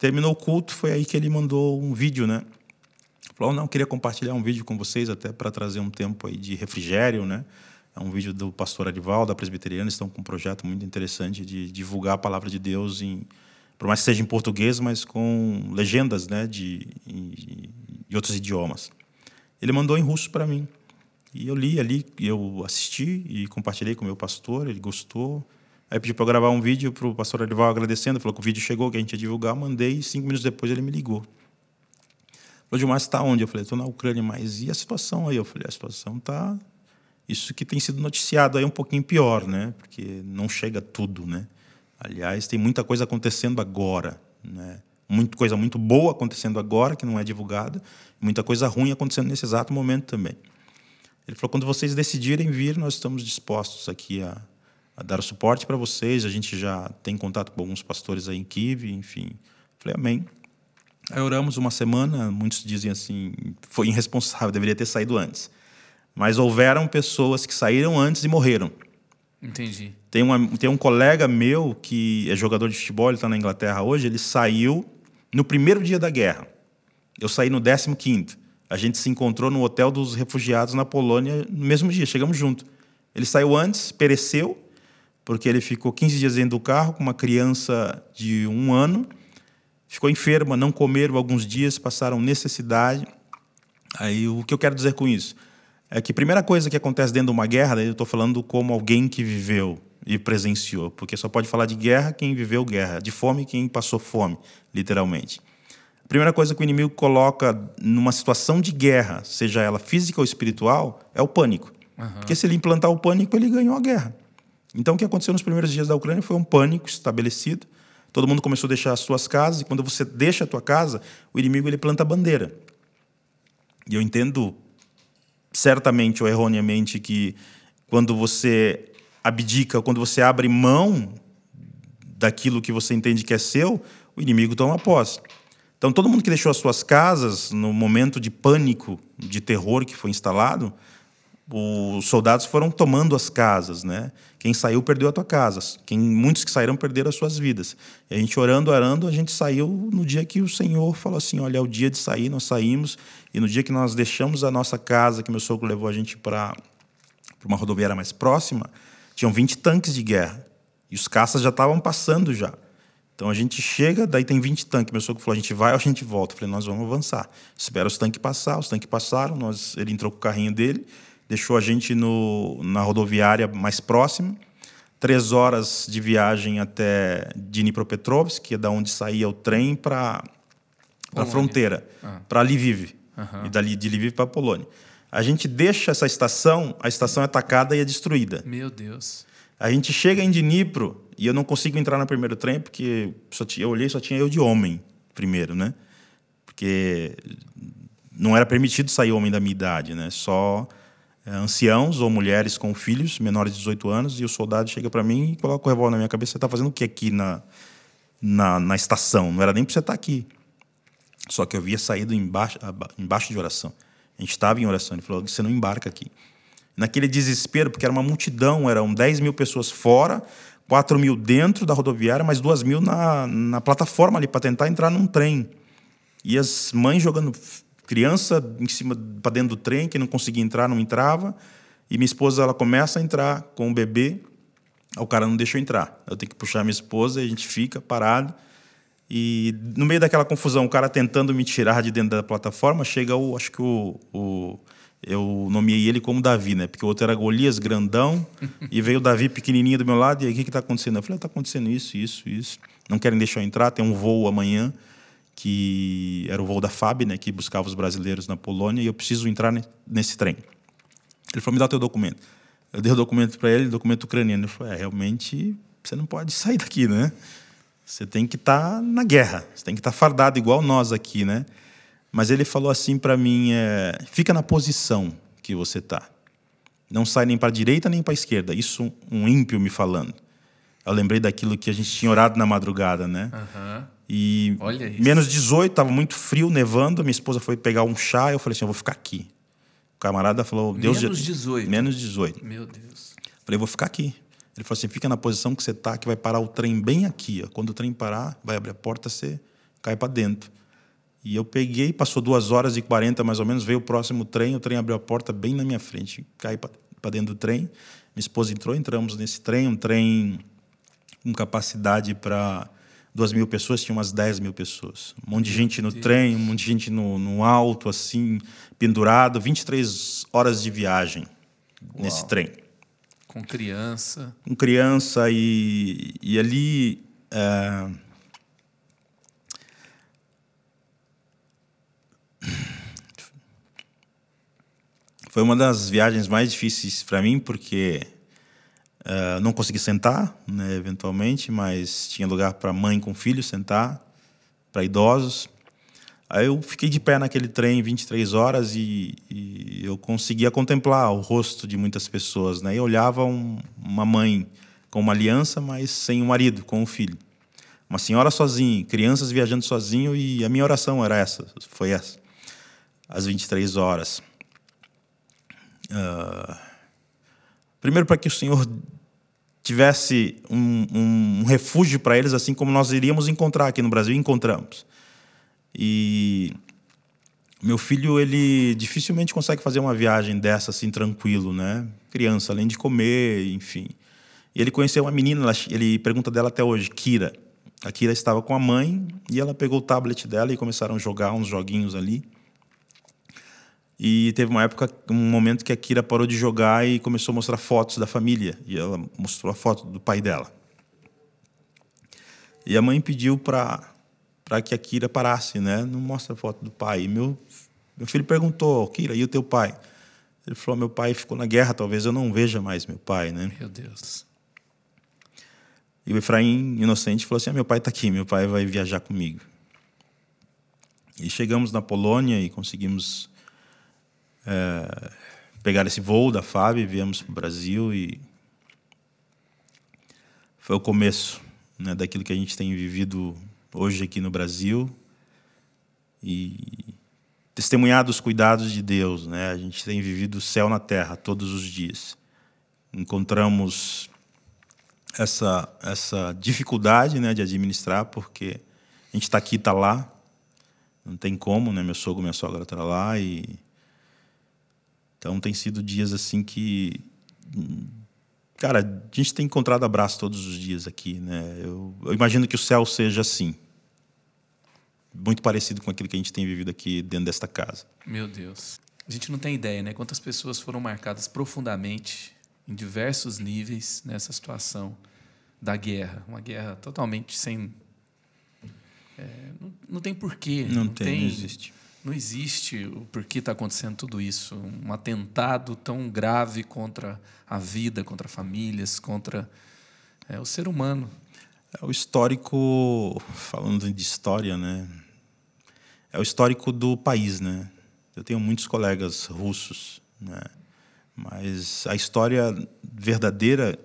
Terminou o culto, foi aí que ele mandou um vídeo, né? Falou, não, queria compartilhar um vídeo com vocês até para trazer um tempo aí de refrigério, né? É um vídeo do pastor Arival, da Presbiteriana, estão com um projeto muito interessante de divulgar a palavra de Deus em por mais que seja em português, mas com legendas, né, de em, em outros idiomas. Ele mandou em russo para mim. E eu li ali, eu assisti e compartilhei com o meu pastor, ele gostou. Aí pedi para gravar um vídeo para o pastor Arival agradecendo, falou que o vídeo chegou, que a gente ia divulgar, mandei, e cinco minutos depois ele me ligou. Falou, Gilmar, você está onde? Eu falei, estou na Ucrânia, mas e a situação aí? Eu falei, a situação está... Isso que tem sido noticiado aí é um pouquinho pior, né? Porque não chega tudo, né? Aliás, tem muita coisa acontecendo agora, né? Muita coisa muito boa acontecendo agora, que não é divulgada, muita coisa ruim acontecendo nesse exato momento também. Ele falou, quando vocês decidirem vir, nós estamos dispostos aqui a dar o suporte para vocês. A gente já tem contato com alguns pastores aí em Kiev, enfim. Falei, amém. Aí oramos uma semana, muitos dizem assim, foi irresponsável, deveria ter saído antes. Mas houveram pessoas que saíram antes e morreram. Entendi. Tem, uma, tem um colega meu que é jogador de futebol, ele está na Inglaterra hoje, ele saiu no primeiro dia da guerra. Eu saí no 15 A gente se encontrou no hotel dos refugiados na Polônia no mesmo dia, chegamos junto. Ele saiu antes, pereceu, porque ele ficou 15 dias dentro do carro com uma criança de um ano, ficou enferma, não comeram alguns dias, passaram necessidade. Aí o que eu quero dizer com isso? É que a primeira coisa que acontece dentro de uma guerra, eu estou falando como alguém que viveu e presenciou, porque só pode falar de guerra quem viveu guerra, de fome quem passou fome, literalmente. A primeira coisa que o inimigo coloca numa situação de guerra, seja ela física ou espiritual, é o pânico. Uhum. Porque se ele implantar o pânico, ele ganhou a guerra. Então, o que aconteceu nos primeiros dias da Ucrânia foi um pânico estabelecido. Todo mundo começou a deixar as suas casas, e quando você deixa a tua casa, o inimigo ele planta a bandeira. E eu entendo certamente ou erroneamente que quando você abdica, quando você abre mão daquilo que você entende que é seu, o inimigo toma posse. Então, todo mundo que deixou as suas casas no momento de pânico, de terror que foi instalado, os soldados foram tomando as casas, né? Quem saiu perdeu a tua casa. Quem muitos que saíram perderam as suas vidas. E a gente orando, orando, a gente saiu no dia que o Senhor falou assim: "Olha, é o dia de sair". Nós saímos e no dia que nós deixamos a nossa casa, que meu sogro levou a gente para uma rodoviária mais próxima, tinham 20 tanques de guerra. E os caças já estavam passando já. Então a gente chega, daí tem 20 tanques. Meu sogro falou: a gente vai ou a gente volta? Eu falei: nós vamos avançar. Espera os tanques passar. Os tanques passaram, nós, ele entrou com o carrinho dele deixou a gente no, na rodoviária mais próxima, três horas de viagem até Dnipropetrovsk, que é da onde saía o trem para a fronteira, ah. para Lviv, uhum. e dali de Lviv para a Polônia. A gente deixa essa estação, a estação é atacada e é destruída. Meu Deus. A gente chega em Dnipro e eu não consigo entrar no primeiro trem porque só tinha, eu olhei só tinha eu de homem primeiro, né? Porque não era permitido sair homem da minha idade, né? Só anciãos ou mulheres com filhos menores de 18 anos e o soldado chega para mim e coloca o revólver na minha cabeça. Você está fazendo o que aqui na, na, na estação? Não era nem para você estar tá aqui. Só que eu havia saído embaixo, embaixo de oração. A gente estava em oração. Ele falou: você não embarca aqui. Naquele desespero, porque era uma multidão, eram 10 mil pessoas fora, 4 mil dentro da rodoviária, mais 2 mil na, na plataforma ali para tentar entrar num trem. E as mães jogando criança em cima para dentro do trem que não conseguia entrar, não entrava. E minha esposa ela começa a entrar com o bebê, o cara não deixou entrar. Eu tenho que puxar minha esposa e a gente fica parado. E no meio daquela confusão, o cara tentando me tirar de dentro da plataforma, chega o, acho que o, o eu nomeei ele como Davi, né? Porque o outro era Golias, grandão, e veio o Davi pequenininho do meu lado, e aí o que está acontecendo? Eu falei, está acontecendo isso, isso, isso. Não querem deixar eu entrar, tem um voo amanhã que era o voo da FAB, né, que buscava os brasileiros na Polônia, e eu preciso entrar nesse trem. Ele falou: me dá teu documento. Eu dei o documento para ele, documento ucraniano. Ele falou: é, realmente você não pode sair daqui, né? Você tem que estar tá na guerra, você tem que estar tá fardado igual nós aqui, né? Mas ele falou assim para mim: é, fica na posição que você está. Não sai nem para a direita nem para a esquerda. Isso um ímpio me falando. Eu lembrei daquilo que a gente tinha orado na madrugada, né? Uhum. E menos 18, estava muito frio, nevando. Minha esposa foi pegar um chá. Eu falei assim: eu vou ficar aqui. O camarada falou: Deus. Menos 18. Menos 18. Meu Deus. Falei: vou ficar aqui. Ele falou assim: fica na posição que você está, que vai parar o trem bem aqui. Ó. Quando o trem parar, vai abrir a porta, você cai para dentro. E eu peguei, passou duas horas e quarenta mais ou menos, veio o próximo trem, o trem abriu a porta bem na minha frente, caí para dentro do trem. Minha esposa entrou, entramos nesse trem, um trem com capacidade para duas mil pessoas, tinha umas 10 mil pessoas. Um monte de gente no trem, um monte de gente no, no alto, assim, pendurado. 23 horas de viagem nesse trem. Com criança. Com criança e, e ali... É... Foi uma das viagens mais difíceis para mim, porque uh, não consegui sentar, né, eventualmente, mas tinha lugar para mãe com filho sentar, para idosos. Aí eu fiquei de pé naquele trem 23 horas e, e eu conseguia contemplar o rosto de muitas pessoas. Né? Eu olhava um, uma mãe com uma aliança, mas sem um marido, com um filho. Uma senhora sozinha, crianças viajando sozinho e a minha oração era essa, foi essa, às 23 horas. Uh, primeiro, para que o Senhor tivesse um, um refúgio para eles, assim como nós iríamos encontrar aqui no Brasil, encontramos. E meu filho, ele dificilmente consegue fazer uma viagem dessa assim tranquilo, né? Criança, além de comer, enfim. E ele conheceu uma menina, ele pergunta dela até hoje, Kira. A Kira estava com a mãe e ela pegou o tablet dela e começaram a jogar uns joguinhos ali. E teve uma época, um momento que a Kira parou de jogar e começou a mostrar fotos da família. E ela mostrou a foto do pai dela. E a mãe pediu para que a Kira parasse, né? Não mostra a foto do pai. E meu meu filho perguntou, Kira, e o teu pai? Ele falou, meu pai ficou na guerra, talvez eu não veja mais meu pai, né? Meu Deus. E o Efraim, inocente, falou assim, ah, meu pai está aqui, meu pai vai viajar comigo. E chegamos na Polônia e conseguimos é, pegar esse voo da FAB, viemos para o Brasil e foi o começo né, daquilo que a gente tem vivido hoje aqui no Brasil e testemunhar dos cuidados de Deus, né? A gente tem vivido o céu na terra todos os dias. Encontramos essa essa dificuldade, né, de administrar porque a gente está aqui, está lá, não tem como, né? Meu sogro, minha sogra estão tá lá e então tem sido dias assim que cara, a gente tem encontrado abraço todos os dias aqui, né? Eu, eu, imagino que o céu seja assim. Muito parecido com aquilo que a gente tem vivido aqui dentro desta casa. Meu Deus. A gente não tem ideia, né? Quantas pessoas foram marcadas profundamente em diversos níveis nessa situação da guerra, uma guerra totalmente sem é, não, não, tem porquê, não, não tem, tem, não existe não existe o porquê está acontecendo tudo isso. Um atentado tão grave contra a vida, contra famílias, contra é, o ser humano. É o histórico, falando de história, né? É o histórico do país, né? Eu tenho muitos colegas russos, né? Mas a história verdadeira,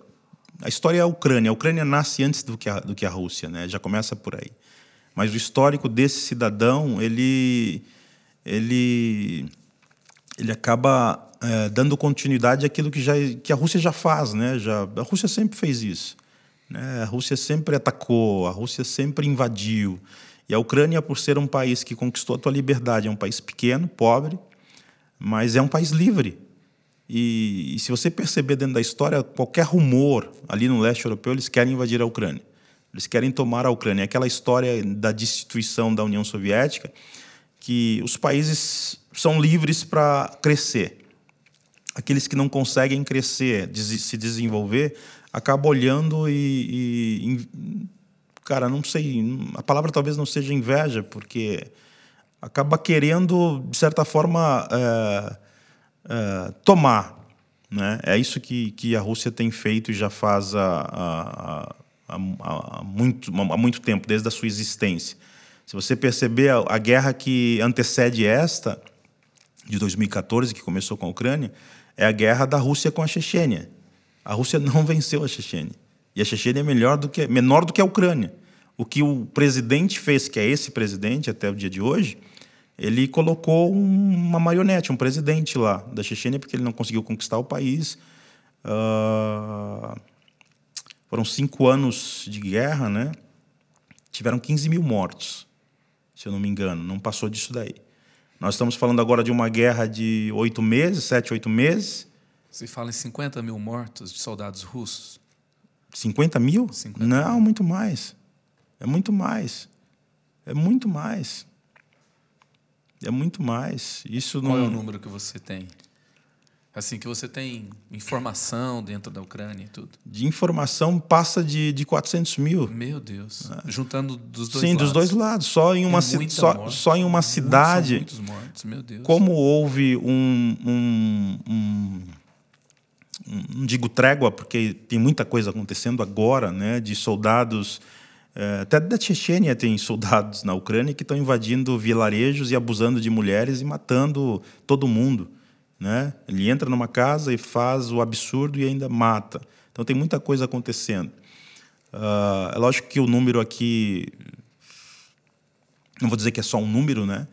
a história é a Ucrânia. A Ucrânia nasce antes do que a, do que a Rússia, né? Já começa por aí. Mas o histórico desse cidadão, ele ele, ele acaba é, dando continuidade àquilo que, já, que a Rússia já faz. Né? Já, a Rússia sempre fez isso. Né? A Rússia sempre atacou, a Rússia sempre invadiu. E a Ucrânia, por ser um país que conquistou a sua liberdade, é um país pequeno, pobre, mas é um país livre. E, e, se você perceber dentro da história, qualquer rumor ali no leste europeu, eles querem invadir a Ucrânia. Eles querem tomar a Ucrânia. Aquela história da destituição da União Soviética que os países são livres para crescer. Aqueles que não conseguem crescer, se desenvolver, acabam olhando e, e, cara, não sei, a palavra talvez não seja inveja, porque acaba querendo de certa forma é, é, tomar, né? É isso que, que a Rússia tem feito e já faz há, há, há, há muito, há muito tempo, desde a sua existência. Se você perceber a, a guerra que antecede esta, de 2014, que começou com a Ucrânia, é a guerra da Rússia com a Chechênia. A Rússia não venceu a Chechênia. E a Chechênia é do que, menor do que a Ucrânia. O que o presidente fez, que é esse presidente até o dia de hoje, ele colocou uma marionete, um presidente lá da Chechênia, porque ele não conseguiu conquistar o país. Uh, foram cinco anos de guerra, né? Tiveram 15 mil mortos se eu não me engano. Não passou disso daí. Nós estamos falando agora de uma guerra de oito meses, sete, oito meses. Se fala em 50 mil mortos de soldados russos. 50 mil? 50 não, mil. muito mais. É muito mais. É muito mais. É muito mais. Isso Qual não. é o número que você tem? Assim, que você tem informação dentro da Ucrânia e tudo. De informação passa de, de 400 mil. Meu Deus. Juntando dos dois Sim, lados. dos dois lados. Só em uma, É ci- só, morte. só em uma Muitos- cidade. São muitos mortos, meu Deus. Como houve um, um, um, um- não digo trégua, porque tem muita coisa acontecendo agora, né, de soldados, eh, até da Chechênia tem soldados na Ucrânia que estão invadindo vilarejos e abusando de mulheres e matando todo mundo. Né? Ele entra numa casa e faz o absurdo e ainda mata. Então tem muita coisa acontecendo. Ah, é lógico que o número aqui não vou dizer que é só um número, né?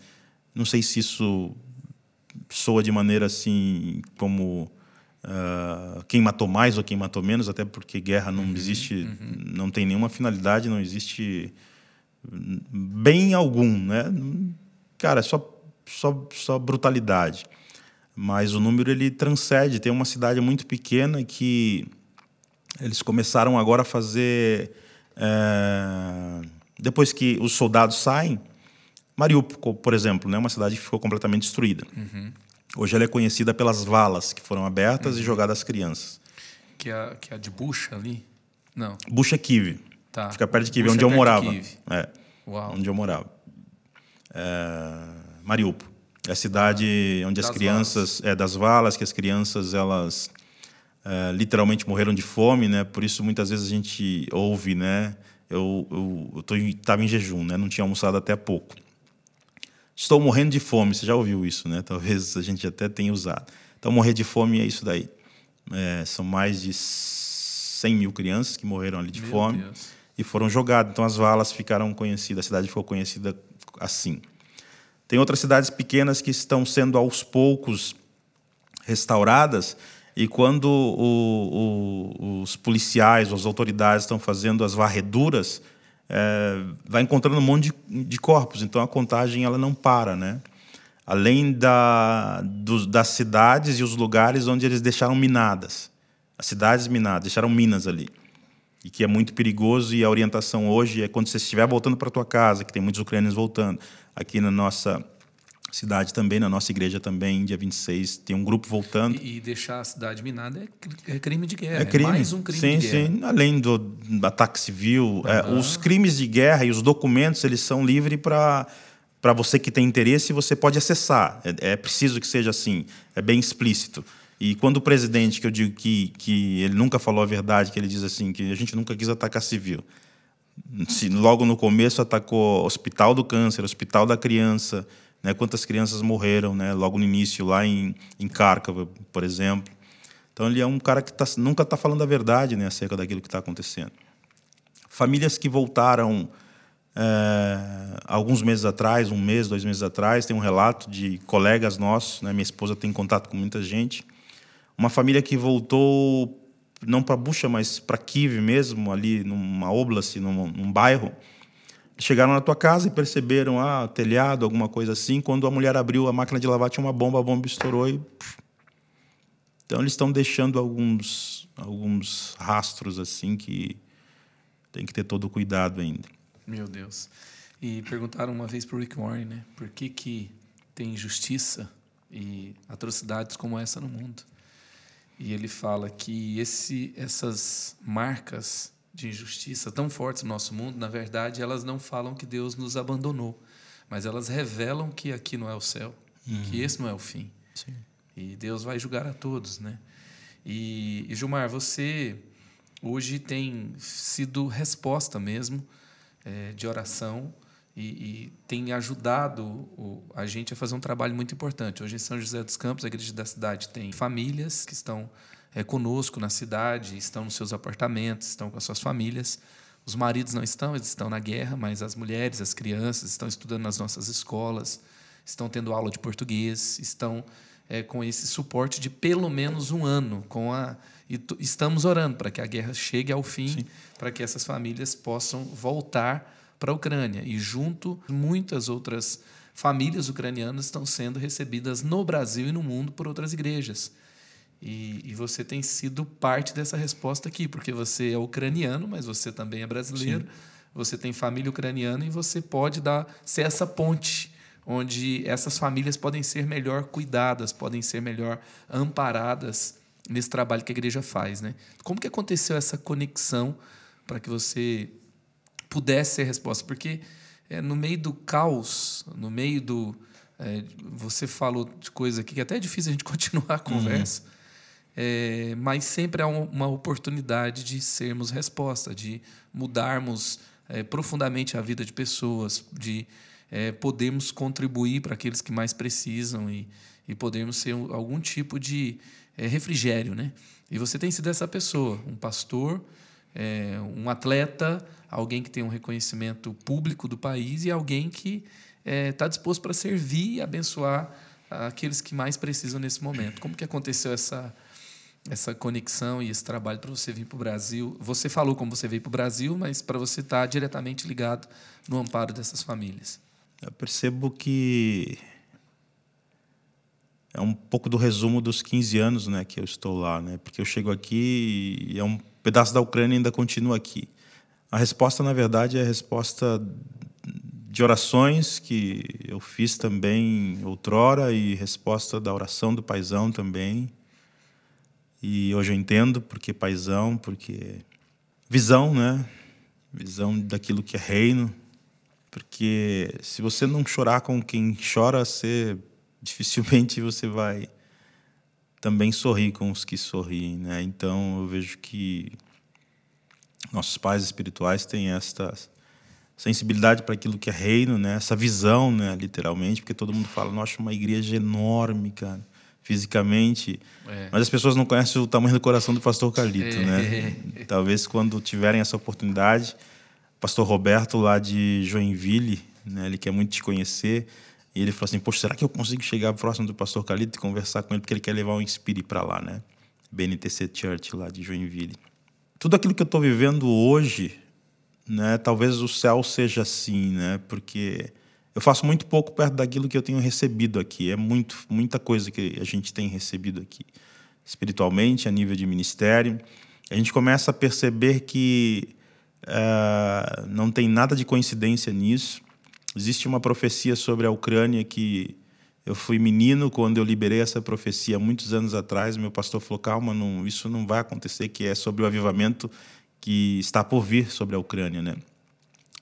Não sei se isso soa de maneira assim como ah, quem matou mais ou quem matou menos, até porque guerra não existe, não tem nenhuma finalidade, não existe bem algum, né? Cara, é só, só, só brutalidade. Mas o número ele transcende. Tem uma cidade muito pequena que eles começaram agora a fazer é, depois que os soldados saem. Mariupol, por exemplo, né, uma cidade que ficou completamente destruída. Hoje ela é conhecida pelas valas que foram abertas e jogadas às crianças. Que é, a- que é a de bucha ali? Não. Bucha Kiev. Tá. Fica perto de Kiev, Bucha onde eu perto de morava. É, Uau. onde eu morava. É, Mariupol. É a cidade onde as Das crianças... É, das valas, que as crianças, elas... é, literalmente morreram de fome, né? Por isso muitas vezes a gente ouve, né? Eu estava em jejum, né? Não tinha almoçado até pouco. Estou morrendo de fome. Você já ouviu isso, né? Talvez a gente até tenha usado. Então morrer de fome é isso daí. É, são mais de 100 mil crianças que morreram ali de Meu fome Deus. e foram jogadas. Então as valas ficaram conhecidas, a cidade ficou conhecida assim. Tem outras cidades pequenas que estão sendo aos poucos restauradas e quando o- o- os policiais, as autoridades estão fazendo as varreduras, é, vai encontrando um monte de, de corpos. Então a contagem ela não para, né? Além da, dos- das cidades e os lugares onde eles deixaram minadas, as cidades minadas, deixaram minas ali e que é muito perigoso e a orientação hoje é quando você estiver voltando para tua casa, que tem muitos ucranianos voltando. Aqui na nossa cidade também, na nossa igreja também, dia 26, tem um grupo voltando. E, e deixar a cidade minada é, é crime de guerra. É crime. mais um crime sim, de guerra. sim. Além do, ataque civil, é, os crimes de guerra e os documentos eles são livres para para você que tem interesse, você pode acessar. É, é preciso que seja assim. É bem explícito. E quando o presidente, que eu digo que, que ele nunca falou a verdade, que ele diz assim, que a gente nunca quis atacar civil. Se logo no começo atacou Hospital do Câncer, Hospital da Criança, né? quantas crianças morreram né? logo no início, lá em, em Kharkov, por exemplo. Então ele é um cara que tá, nunca está falando a verdade né? acerca daquilo que está acontecendo. Famílias que voltaram é, alguns meses atrás, um mês, dois meses atrás, tem um relato de colegas nossos, né? minha esposa tem contato com muita gente, uma família que voltou não para Bucha, mas para Kiev mesmo, ali numa oblast, num, num bairro. Chegaram na tua casa e perceberam, ah, telhado, alguma coisa assim. Quando a mulher abriu a máquina de lavar, tinha uma bomba, a bomba estourou e. Então eles estão deixando alguns, alguns rastros assim que tem que ter todo o cuidado ainda. Meu Deus. E perguntaram uma vez para o Rick Warren, né? Por que, que tem injustiça e atrocidades como essa no mundo? E ele fala que esse, essas marcas de injustiça tão fortes no nosso mundo, na verdade, elas não falam que Deus nos abandonou, mas elas revelam que aqui não é o céu, que esse não é o fim. Sim. E Deus vai julgar a todos, né? E, e Gilmar, você hoje tem sido resposta mesmo é, de oração e, e tem ajudado o, a gente a fazer um trabalho muito importante. Hoje em São José dos Campos, a igreja da cidade tem famílias que estão é, conosco na cidade, estão nos seus apartamentos, estão com as suas famílias. Os maridos não estão, eles estão na guerra, mas as mulheres, as crianças estão estudando nas nossas escolas, estão tendo aula de português, estão é, com esse suporte de pelo menos um ano. Com a, e estamos orando para que a guerra chegue ao fim, para que essas famílias possam voltar para a Ucrânia. E junto, muitas outras famílias ucranianas estão sendo recebidas no Brasil e no mundo por outras igrejas. E, e, você tem sido parte dessa resposta aqui, porque você é ucraniano, mas você também é brasileiro. Sim. você tem família ucraniana e você pode dar ser essa ponte onde essas famílias podem ser melhor cuidadas, podem ser melhor amparadas nesse trabalho que a igreja faz, né? Como que aconteceu essa conexão para que você pudesse ser resposta? Porque é, no meio do caos, no meio do é, você falou de coisa aqui que até é difícil a gente continuar a conversa, uhum. é, mas sempre há uma oportunidade de sermos resposta, de mudarmos profundamente a vida de pessoas, de podermos contribuir para aqueles que mais precisam e, e podermos ser algum tipo de refrigério. Né? E você tem sido essa pessoa, um pastor, é, um atleta, alguém que tem um reconhecimento público do país e alguém que está é, disposto para servir e abençoar aqueles que mais precisam nesse momento. Como que aconteceu essa essa conexão e esse trabalho para você vir para o Brasil? Você falou como você veio para o Brasil, mas para você estar tá diretamente ligado no amparo dessas famílias. Eu percebo que é um pouco do resumo dos 15 anos né, que eu estou lá, né? porque eu chego aqui e é um pedaço da Ucrânia ainda continua aqui. A resposta, na verdade, é a resposta de orações que eu fiz também outrora e resposta da oração do paisão também. E hoje eu entendo porque paisão, porque visão, né? Visão daquilo que é reino, porque se você não chorar com quem chora, você dificilmente você vai também sorrir com os que sorriem, né? Então eu vejo que nossos pais espirituais têm esta sensibilidade para aquilo que é reino, né? Essa visão, né? Literalmente, porque todo mundo fala, nossa, uma igreja enorme, cara, fisicamente, é. mas as pessoas não conhecem o tamanho do coração do Pastor Carlito, é. né? Talvez quando tiverem essa oportunidade pastor Roberto, lá de Joinville, né? ele quer muito te conhecer. E ele falou assim: Poxa, será que eu consigo chegar próximo do pastor Calito e conversar com ele? Porque ele quer levar um Inspire para lá, né? BNTC Church, lá de Joinville. Tudo aquilo que eu estou vivendo hoje, né? Talvez o céu seja assim, né? Porque eu faço muito pouco perto daquilo que eu tenho recebido aqui. É muito, muita coisa que a gente tem recebido aqui, espiritualmente, a nível de ministério. A gente começa a perceber que Uh, não tem nada de coincidência nisso. Existe uma profecia sobre a Ucrânia que eu fui menino quando eu liberei essa profecia muitos anos atrás. Meu pastor falou: calma, não, isso não vai acontecer, que é sobre o avivamento que está por vir sobre a Ucrânia. Né?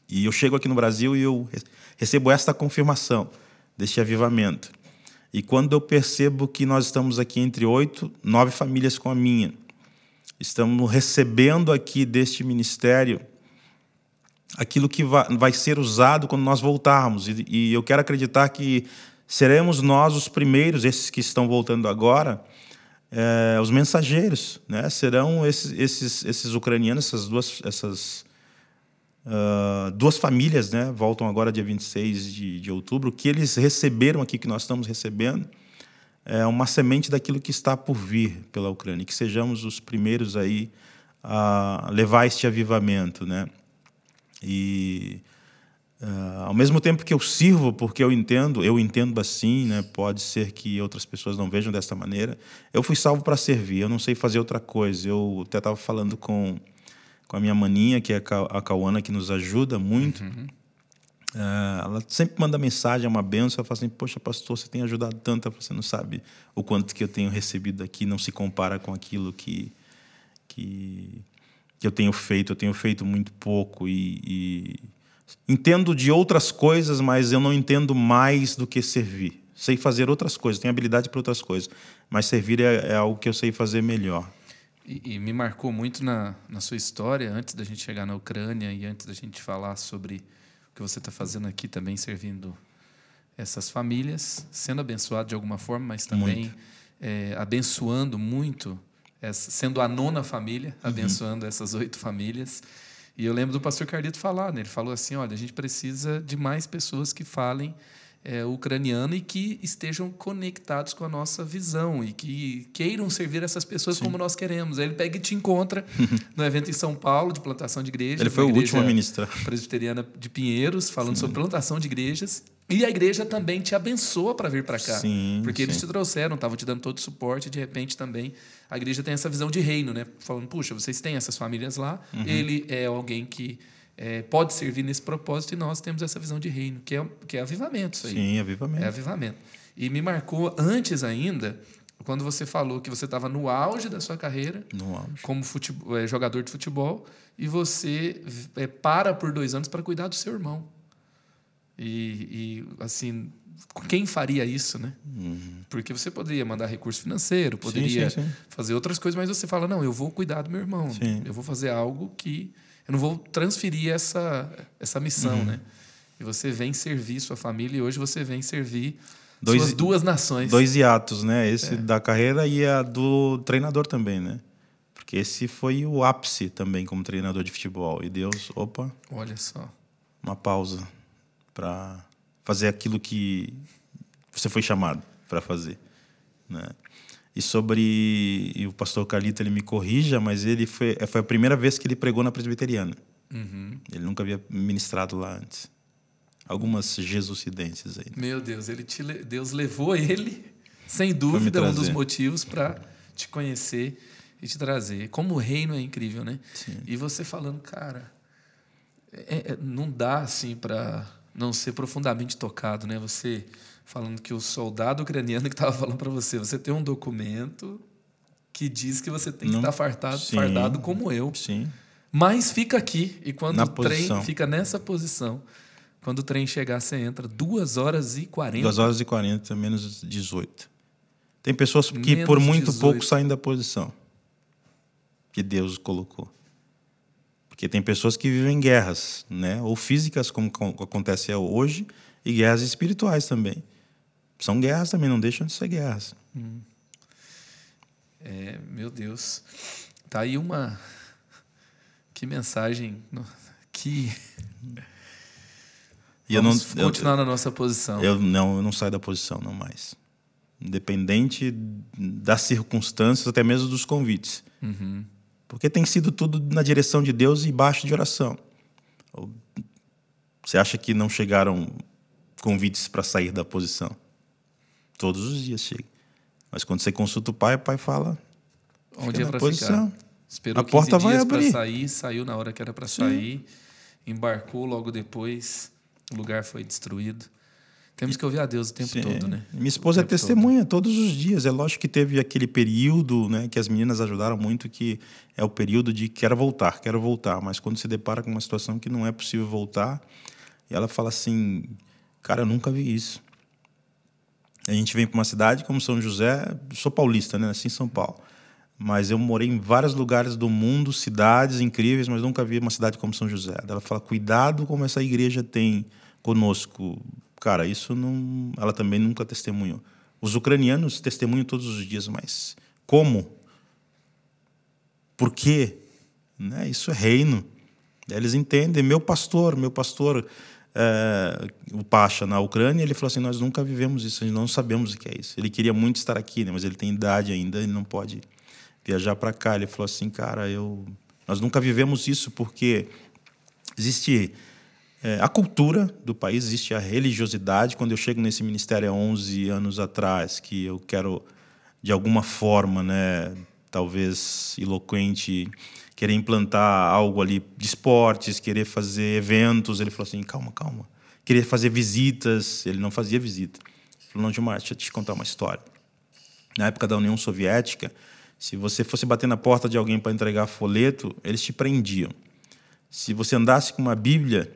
E eu chego aqui no Brasil e eu recebo esta confirmação deste avivamento. E quando eu percebo que nós estamos aqui entre oito, nove famílias com a minha, estamos recebendo aqui deste ministério aquilo que vai ser usado quando nós voltarmos. E, eu quero acreditar que seremos nós os primeiros, esses que estão voltando agora, é, os mensageiros, né? Serão esses, esses, esses ucranianos, essas duas, essas uh, duas famílias, né? Voltam agora dia 26 de, de outubro, que eles receberam aqui, que nós estamos recebendo, é uma semente daquilo que está por vir pela Ucrânia, que sejamos os primeiros aí a levar este avivamento, né? E uh, ao mesmo tempo que eu sirvo, porque eu entendo, eu entendo assim, né? Pode ser que outras pessoas não vejam dessa maneira. Eu fui salvo para servir. Eu não sei fazer outra coisa. Eu até estava falando com com a minha maninha, que é a Cauana, que nos ajuda muito. Uhum. Uh, ela sempre manda mensagem, é uma benção. Ela fala assim: Poxa, pastor, você tem ajudado tanto. Você não sabe o quanto que eu tenho recebido aqui, não se compara com aquilo que, que, que eu tenho feito. Eu tenho feito muito pouco e, e entendo de outras coisas, mas eu não entendo mais do que servir. Sei fazer outras coisas, tenho habilidade para outras coisas, mas servir é, é algo que eu sei fazer melhor. E, e, me marcou muito na, na sua história, antes da gente chegar na Ucrânia e antes da gente falar sobre o que você está fazendo aqui também, servindo essas famílias, sendo abençoado de alguma forma, mas também é, abençoando muito sendo a nona família, uhum. abençoando essas oito famílias. E eu lembro do pastor Carlito falar, né? ele falou assim: olha, a gente precisa de mais pessoas que falem é, ucraniano e que estejam conectados com a nossa visão e que queiram servir essas pessoas Sim. como nós queremos. Aí ele pega e te encontra no evento em São Paulo de plantação de igrejas. Ele foi o último a ministrar. Presbiteriana de Pinheiros, falando Sim. sobre plantação de igrejas. E a igreja também te abençoa para vir para cá. Sim, porque sim. eles te trouxeram, estavam te dando todo o suporte, e de repente também a igreja tem essa visão de reino, né? Falando, puxa, vocês têm essas famílias lá, uhum. ele é alguém que é, pode servir nesse propósito e nós temos essa visão de reino, que é, que é avivamento isso aí. Sim, avivamento. É avivamento. E me marcou antes ainda, quando você falou que você estava no auge da sua carreira, No auge. como futebol, é, jogador de futebol, e você é, para por dois anos para cuidar do seu irmão. E, e, assim, quem faria isso, né? Porque você poderia mandar recurso financeiro, poderia Uhum. sim, sim. fazer outras coisas, mas você fala, não, eu vou cuidar do meu irmão. Sim. Eu vou fazer algo que... Eu não vou transferir essa, essa missão, Uhum. né? E você vem servir sua família e hoje você vem servir Dois- suas duas nações. Dois hiatos, né? É. Esse da carreira e a do treinador também, né? Porque esse foi o ápice também como treinador de futebol. E Deus, opa, Olha só. uma pausa para fazer aquilo que você foi chamado para fazer, né? E sobre e o pastor Carlito ele me corrija, mas ele foi foi a primeira vez que ele pregou na presbiteriana. Uhum. Ele nunca havia ministrado lá antes. Algumas jesucidências aí. Meu Deus, ele te Deus levou ele, sem dúvida, um dos motivos para te conhecer e te trazer. Como o reino é incrível, né? Sim. E você falando, cara, é- é- não dá assim para não ser profundamente tocado, né? Você falando que o soldado ucraniano que estava falando para você, você tem um documento que diz que você tem que estar fardado, Sim. fardado como eu. Sim. Mas fica aqui e quando Na o trem posição. fica nessa posição, quando o trem chegar, você entra duas horas e 40. 2 horas e 40, menos 18. Tem pessoas que Menos por muito 18. pouco saem da posição que Deus colocou. Porque tem pessoas que vivem guerras, né? ou físicas, como co- acontece hoje, e guerras espirituais também. São guerras também, não deixam de ser guerras. É, meu Deus. Tá aí uma. Que mensagem. Que. E eu não, Vamos eu, continuar na nossa posição. eu não, eu não saio da posição, não mais. Independente das circunstâncias, até mesmo dos convites. Uhum. Porque tem sido tudo na direção de Deus e baixo de oração. Você acha que não chegaram convites para sair da posição? Todos os dias chega. Mas quando você consulta o pai, o pai fala: Onde é para ficar? Esperou A porta 15 vai abrir. sair, saiu na hora que era para sair, embarcou logo depois, o lugar foi destruído. Temos que ouvir a Deus o tempo Sim. todo, né? Minha esposa é testemunha todos os dias. É lógico que teve aquele período né, que as meninas ajudaram muito, que é o período de quero voltar, quero voltar. Mas quando se depara com uma situação que não é possível voltar, e ela fala assim: cara, eu nunca vi isso. A gente vem para uma cidade como São José, sou paulista, né? Nasci em São Paulo. Mas eu morei em vários lugares do mundo, cidades incríveis, mas nunca vi uma cidade como São José. Ela fala: cuidado como essa igreja tem conosco. Cara, isso não. Ela também nunca testemunhou. Os ucranianos testemunham todos os dias, mas como? Por quê? Né? Isso é reino. Eles entendem. Meu pastor, meu pastor, é, o Pacha na Ucrânia, ele falou assim: nós nunca vivemos isso, nós não sabemos o que é isso. Ele queria muito estar aqui, né? mas ele tem idade ainda, ele não pode viajar para cá. Ele falou assim, cara, eu, nós nunca vivemos isso porque existe é, a cultura do país, existe a religiosidade. Quando eu chego nesse ministério há 11 anos atrás, que eu quero, de alguma forma, né, talvez eloquente, querer implantar algo ali de esportes, querer fazer eventos, ele falou assim, calma, calma. Querer fazer visitas, ele não fazia visita. Ele falou, não, Gilmar, deixa eu te contar uma história. Na época da União Soviética, se você fosse bater na porta de alguém para entregar folheto, eles te prendiam. Se você andasse com uma Bíblia,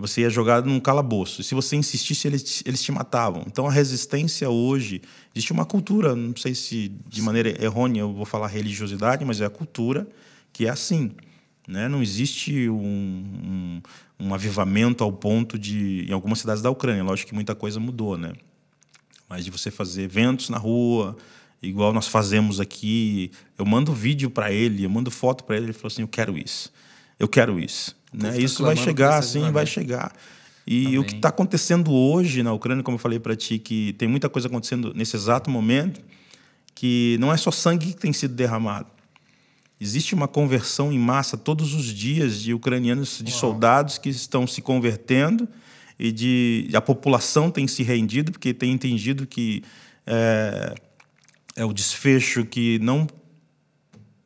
você ia jogado num calabouço. E se você insistisse, eles, eles te matavam. Então a resistência hoje. Existe uma cultura, não sei se de maneira errônea eu vou falar religiosidade, mas é a cultura que é assim. Né? Não existe um, um, um avivamento ao ponto de. Em algumas cidades da Ucrânia, lógico que muita coisa mudou, né? Mas de você fazer eventos na rua, igual nós fazemos aqui. Eu mando vídeo para ele, eu mando foto para ele, ele falou assim: eu quero isso. Eu quero isso. Né? Isso vai chegar, sim, vai chegar. E o que está acontecendo hoje na Ucrânia, como eu falei para ti, que tem muita coisa acontecendo nesse exato momento, que não é só sangue que tem sido derramado. Existe uma conversão em massa todos os dias de ucranianos, de soldados que estão se convertendo e de a população tem se rendido porque tem entendido que é, é o desfecho que não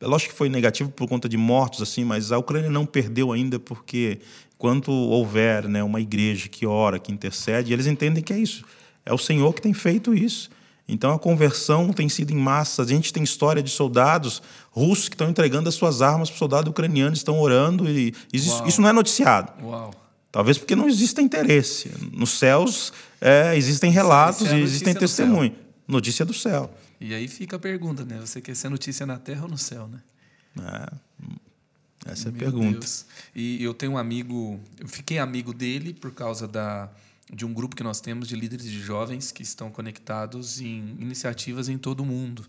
lógico que foi negativo por conta de mortos, assim, mas a Ucrânia não perdeu ainda porque enquanto houver né, uma igreja que ora, que intercede, eles entendem que é isso. É o Senhor que tem feito isso. Então a conversão tem sido em massa. A gente tem história de soldados russos que estão entregando as suas armas para soldados ucranianos, estão orando e isso, isso, não é noticiado. Uau. Talvez porque não existe interesse. Nos céus é, existem relatos é e existem testemunhos. Notícia do céu. E aí fica a pergunta, né? Você quer ser notícia na terra ou no céu, né? É, essa é a pergunta. Deus. E eu tenho um amigo, eu fiquei amigo dele por causa da, de um grupo que nós temos de líderes de jovens que estão conectados em iniciativas em todo o mundo.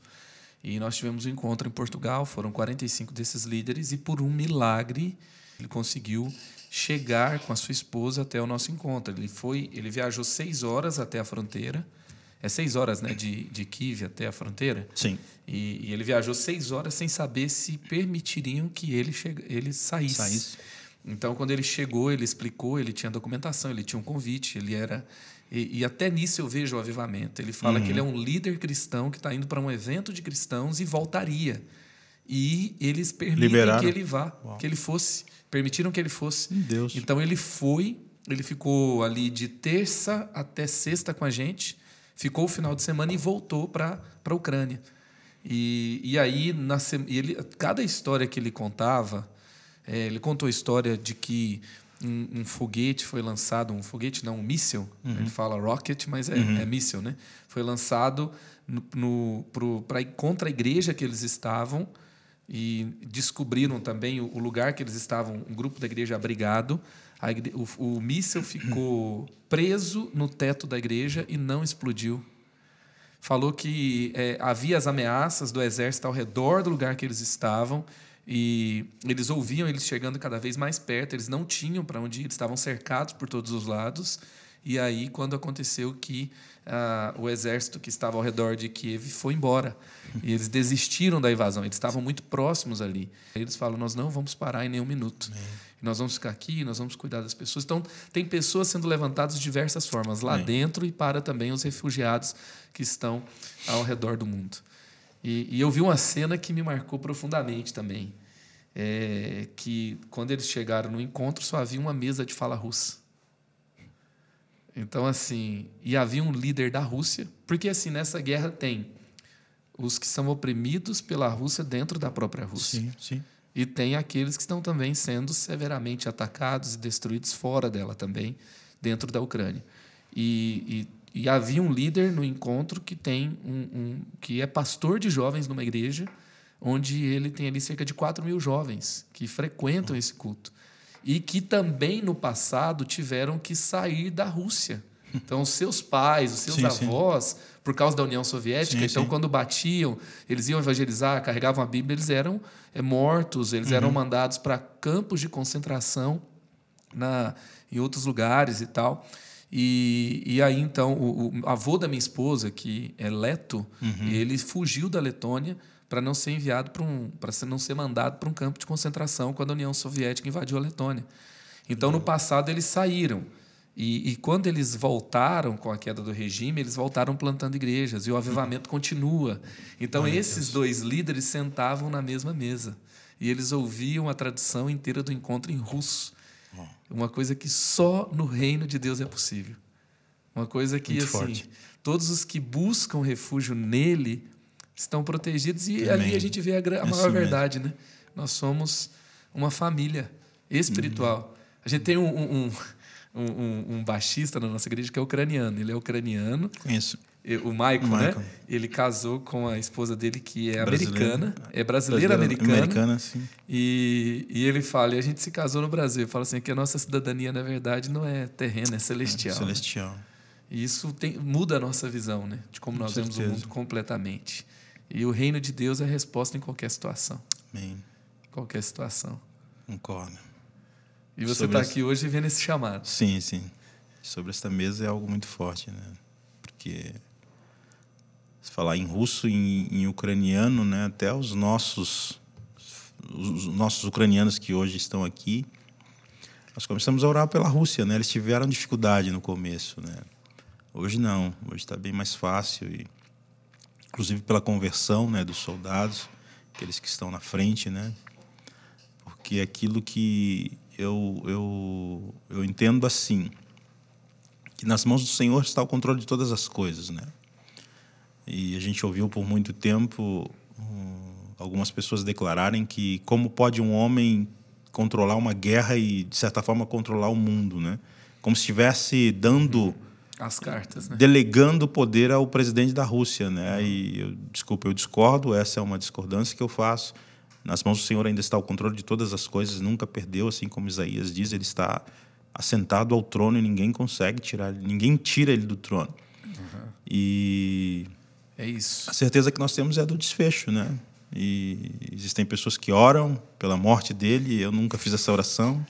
E nós tivemos um encontro em Portugal, foram 45 desses líderes, e por um milagre ele conseguiu chegar com a sua esposa até o nosso encontro. Ele foi, ele viajou seis horas até a fronteira é seis horas né, de, de Kiev até a fronteira. Sim. E, e ele viajou seis horas sem saber se permitiriam que ele, ele saísse. saísse. Então, quando ele chegou, ele explicou, ele tinha documentação, ele tinha um convite, ele era. E, e até nisso eu vejo o avivamento. Ele fala uhum. que ele é um líder cristão que está indo para um evento de cristãos e voltaria. E eles permitem Liberaram. que ele vá, Uau. que ele fosse. Permitiram que ele fosse. Deus. Então ele foi, ele ficou ali de terça até sexta com a gente ficou o final de semana e voltou para a Ucrânia. E, e aí, na, e ele, cada história que ele contava, é, ele contou a história de que um, um, foguete foi lançado, um foguete não, um míssil, uhum. ele fala rocket, mas é, uhum. é míssil, né? Foi lançado no, no, pro, pra, contra a igreja que eles estavam e descobriram também o, o lugar que eles estavam, um grupo da igreja abrigado, Igre... o, o ficou preso no teto da igreja e não explodiu. Falou que é, havia as ameaças do exército ao redor do lugar que eles estavam e eles ouviam eles chegando cada vez mais perto. Eles não tinham para onde ir, eles estavam cercados por todos os lados. E aí, quando aconteceu que ah, o exército que estava ao redor de Kiev foi embora. E eles desistiram da invasão, eles estavam muito próximos ali. Eles falam: Nós não vamos parar em nenhum minuto. Nós vamos ficar aqui, nós vamos cuidar das pessoas. Então, tem pessoas sendo levantadas de diversas formas, lá dentro e para também os refugiados que estão ao redor do mundo. E, e eu vi uma cena que me marcou profundamente também. É, que quando eles chegaram no encontro, só havia uma mesa de fala russa. Então, assim, e havia um líder da Rússia, porque assim, nessa guerra tem os que são oprimidos pela Rússia dentro da própria Rússia. Sim, sim. E tem aqueles que estão também sendo severamente atacados e destruídos fora dela também, dentro da Ucrânia. E, e, e havia um líder no encontro que tem um, um, que é pastor de jovens numa igreja, onde ele tem ali cerca de 4 mil jovens que frequentam esse culto. E que também no passado tiveram que sair da Rússia. Então, os seus pais, os seus sim, avós, sim. Por causa da União Soviética, sim, então, quando batiam, eles iam evangelizar, carregavam a Bíblia, eles eram é, mortos, eles uhum. eram mandados para campos de concentração na, em outros lugares e tal. E, e aí, então, o, o avô da minha esposa, que é Leto, uhum. ele fugiu da Letônia para não ser enviado para um, para não ser mandado para um campo de concentração quando a União Soviética invadiu a Letônia. Então, no passado, eles saíram. E, e, quando eles voltaram com a queda do regime, eles voltaram plantando igrejas e o avivamento continua. Então, esses Deus. dois líderes sentavam na mesma mesa e eles ouviam a tradição inteira do encontro em russo. Uma coisa que só no reino de Deus é possível. Uma coisa que, Muito assim, forte. todos os que buscam refúgio nele estão protegidos e Amém. ali a gente vê a, a maior verdade, né? Nós somos uma família espiritual. Uhum. A gente tem um, um, um um, um, um, baixista na nossa igreja que é ucraniano. Ele é ucraniano. Conheço. O Michael, Michael, né? Ele casou com a esposa dele, que é americana. É brasileira, americana. Americana, sim. E, e ele fala, e a gente se casou no Brasil. Ele fala assim, que a nossa cidadania, na verdade, não é terrena, é celestial. É celestial. E isso tem, muda a nossa visão, né? De como com nós certeza. vemos o mundo completamente. E o reino de Deus é a resposta em qualquer situação. Amém. Qualquer situação. Concordo. E você está aqui hoje vendo esse chamado. Sim, sim. Sobre esta mesa é algo muito forte, né? Porque se falar em russo e em, em, ucraniano, né, até os nossos os nossos ucranianos que hoje estão aqui, nós começamos a orar pela Rússia, né? Eles tiveram dificuldade no começo, né? Hoje não, hoje está bem mais fácil e inclusive pela conversão, né, dos soldados aqueles que estão na frente, né? Porque aquilo que eu, eu, eu entendo assim, que nas mãos do Senhor está o controle de todas as coisas, né? E a gente ouviu por muito tempo um, algumas pessoas declararem que como pode um homem controlar uma guerra e de certa forma controlar o mundo, né? Como se estivesse dando as cartas, né? delegando o poder ao presidente da Rússia, né? E eu, desculpa, eu discordo. Essa é uma discordância que eu faço. Nas mãos do Senhor ainda está o controle de todas as coisas. Nunca perdeu, assim como Isaías diz. Ele está assentado ao trono e ninguém consegue tirar, ninguém tira ele do trono. Uhum. E é isso. A certeza que nós temos é do desfecho, né? E existem pessoas que oram pela morte dele. Eu nunca fiz essa oração.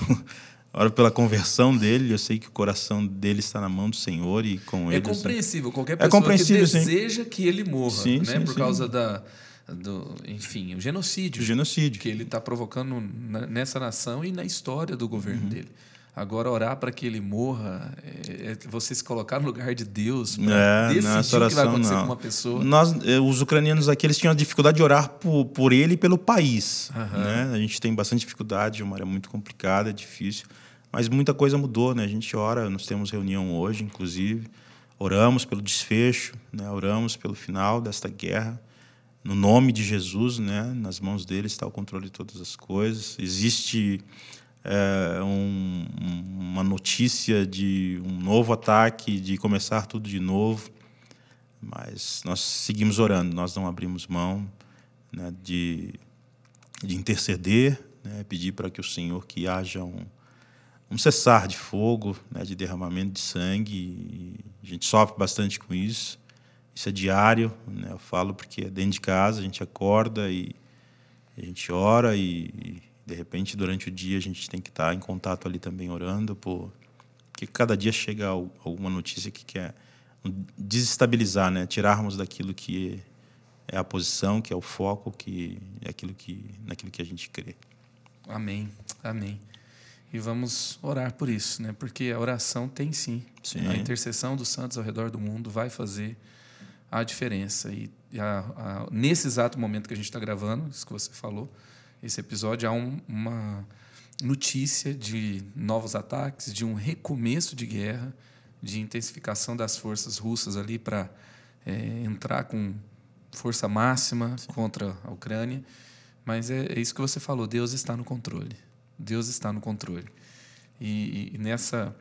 Oro pela conversão dele, eu sei que o coração dele está na mão do Senhor e com ele. É compreensível, qualquer é pessoa é compreensível, que deseja sim. que ele morra, sim, né? Sim, por causa da, do, enfim, o genocídio. O genocídio. Que ele está provocando nessa nação e na história do governo uhum. dele. Agora, orar para que ele morra, é, é você se colocar no lugar de Deus para é, decidir oração, o que vai acontecer não. com uma pessoa. Nós, eh, os ucranianos aqui, eles tinham a dificuldade de orar por, por ele e pelo país. Uhum. Né? A gente tem bastante dificuldade, uma área muito complicada, difícil. Mas muita coisa mudou, né? A gente ora, nós temos reunião hoje, inclusive. Oramos pelo desfecho, né? oramos pelo final desta guerra. No nome de Jesus, né? nas mãos dele está o controle de todas as coisas. Existe é, um, uma notícia de um novo ataque, de começar tudo de novo, mas nós seguimos orando, nós não abrimos mão né, de, de interceder, né, pedir para que o Senhor que haja um, um cessar de fogo, né, de derramamento de sangue. a gente sofre bastante com isso. Isso é diário, né, eu falo porque é dentro de casa, a gente acorda e a gente ora e, de repente, durante o dia, a gente tem que estar em contato ali também orando, por... porque cada dia chega alguma notícia que quer desestabilizar, né? tirarmos daquilo que é a posição, que é o foco, que é aquilo que, naquilo que a gente crê. Amém, amém. E vamos orar por isso, né? porque a oração tem sim, sim. a intercessão dos santos ao redor do mundo vai fazer a diferença. E a, a, nesse exato momento que a gente está gravando, isso que você falou, esse episódio há um, uma notícia de novos ataques, de um recomeço de guerra, de intensificação das forças russas ali para é, entrar com força máxima Sim. contra a Ucrânia. Mas é, é, isso que você falou, Deus está no controle. Deus está no controle. E, e nessa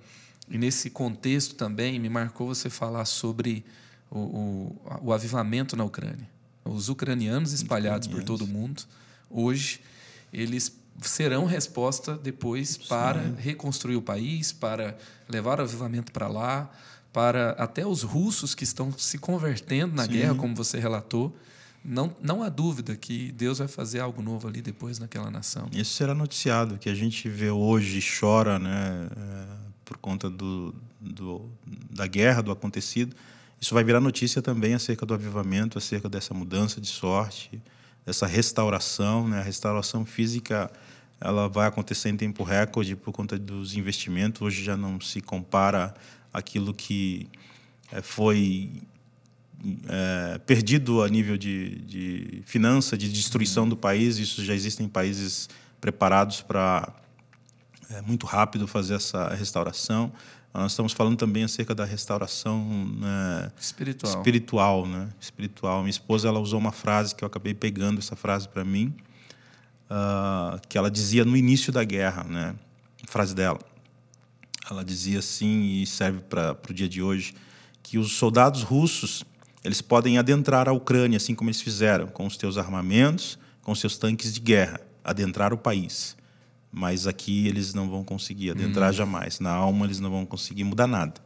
e nesse contexto também me marcou você falar sobre o, o, o avivamento na Ucrânia. Os ucranianos espalhados por todo o mundo hoje, eles serão resposta depois Sim. para reconstruir o país, para levar o avivamento para lá, para até os russos que estão se convertendo na Sim. guerra, como você relatou. Não, não há dúvida que Deus vai fazer algo novo ali depois naquela nação. Isso será noticiado, que a gente vê hoje chora né, é, por conta do, do, da guerra, do acontecido. Isso vai virar notícia também acerca do avivamento, acerca dessa mudança de sorte, essa restauração, né? A restauração física ela vai acontecer em tempo recorde por conta dos investimentos. Hoje já não se compara aquilo que é, foi é, perdido a nível de, de finança, de destruição do país. Isso já existem países preparados para é, muito rápido fazer essa restauração. Nós estamos falando também acerca da restauração né, espiritual. espiritual, né? Espiritual. Minha esposa ela usou uma frase que eu acabei pegando essa frase para mim, uh, que ela dizia no início da guerra, né? Frase dela. Ela dizia assim e serve para o dia de hoje que os soldados russos eles podem adentrar a Ucrânia assim como eles fizeram com os seus armamentos, com os seus tanques de guerra, adentrar o país mas aqui eles não vão conseguir adentrar uhum. jamais. Na alma eles não vão conseguir mudar nada.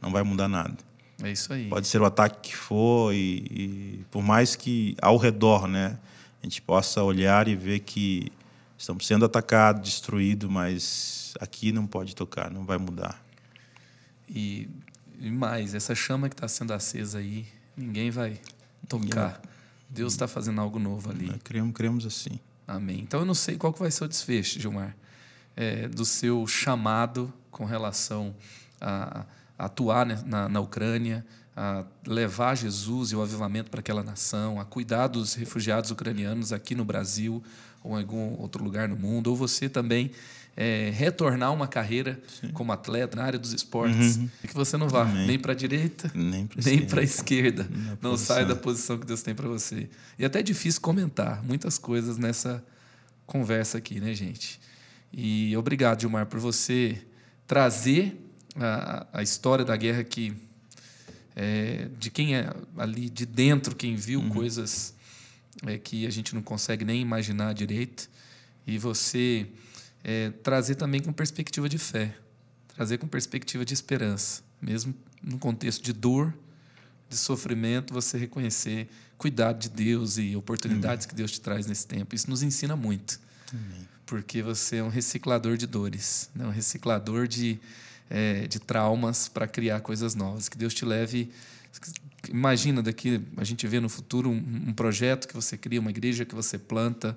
Não vai mudar nada. É isso aí. Pode ser o ataque que for e, e por mais que ao redor, né, a gente possa olhar e ver que estamos sendo atacados, destruídos, mas aqui não pode tocar, não vai mudar. E, e mais, essa chama que está sendo acesa aí, ninguém vai tocar. Ninguém... Deus está fazendo algo novo ali. Nós cremos, cremos assim. Amém. Então eu não sei qual que vai ser o desfecho, Gilmar, é, do seu chamado com relação a, atuar né, na, na Ucrânia, a levar Jesus e o avivamento para aquela nação, a cuidar dos refugiados ucranianos aqui no Brasil ou em algum outro lugar no mundo, ou você também é, retornar uma carreira Sim. como atleta na área dos esportes, uhum. e que você não vá Amém. nem para a direita, nem para a esquerda, não sai da posição que Deus tem para você. E até é difícil comentar muitas coisas nessa conversa aqui, né, gente? E obrigado, Gilmar, por você trazer a, a história da guerra que é, de quem é ali de dentro, quem viu uhum. coisas é, que a gente não consegue nem imaginar direito, e você é, trazer também com perspectiva de fé, trazer com perspectiva de esperança, mesmo no contexto de dor, de sofrimento, você reconhecer cuidado de Deus e oportunidades Amém. que Deus te traz nesse tempo. Isso nos ensina muito, Amém. porque você é um reciclador de dores, né? um reciclador de, é, de traumas para criar coisas novas. Que Deus te leve. Imagina daqui, a gente vê no futuro um, um projeto que você cria, uma igreja que você planta,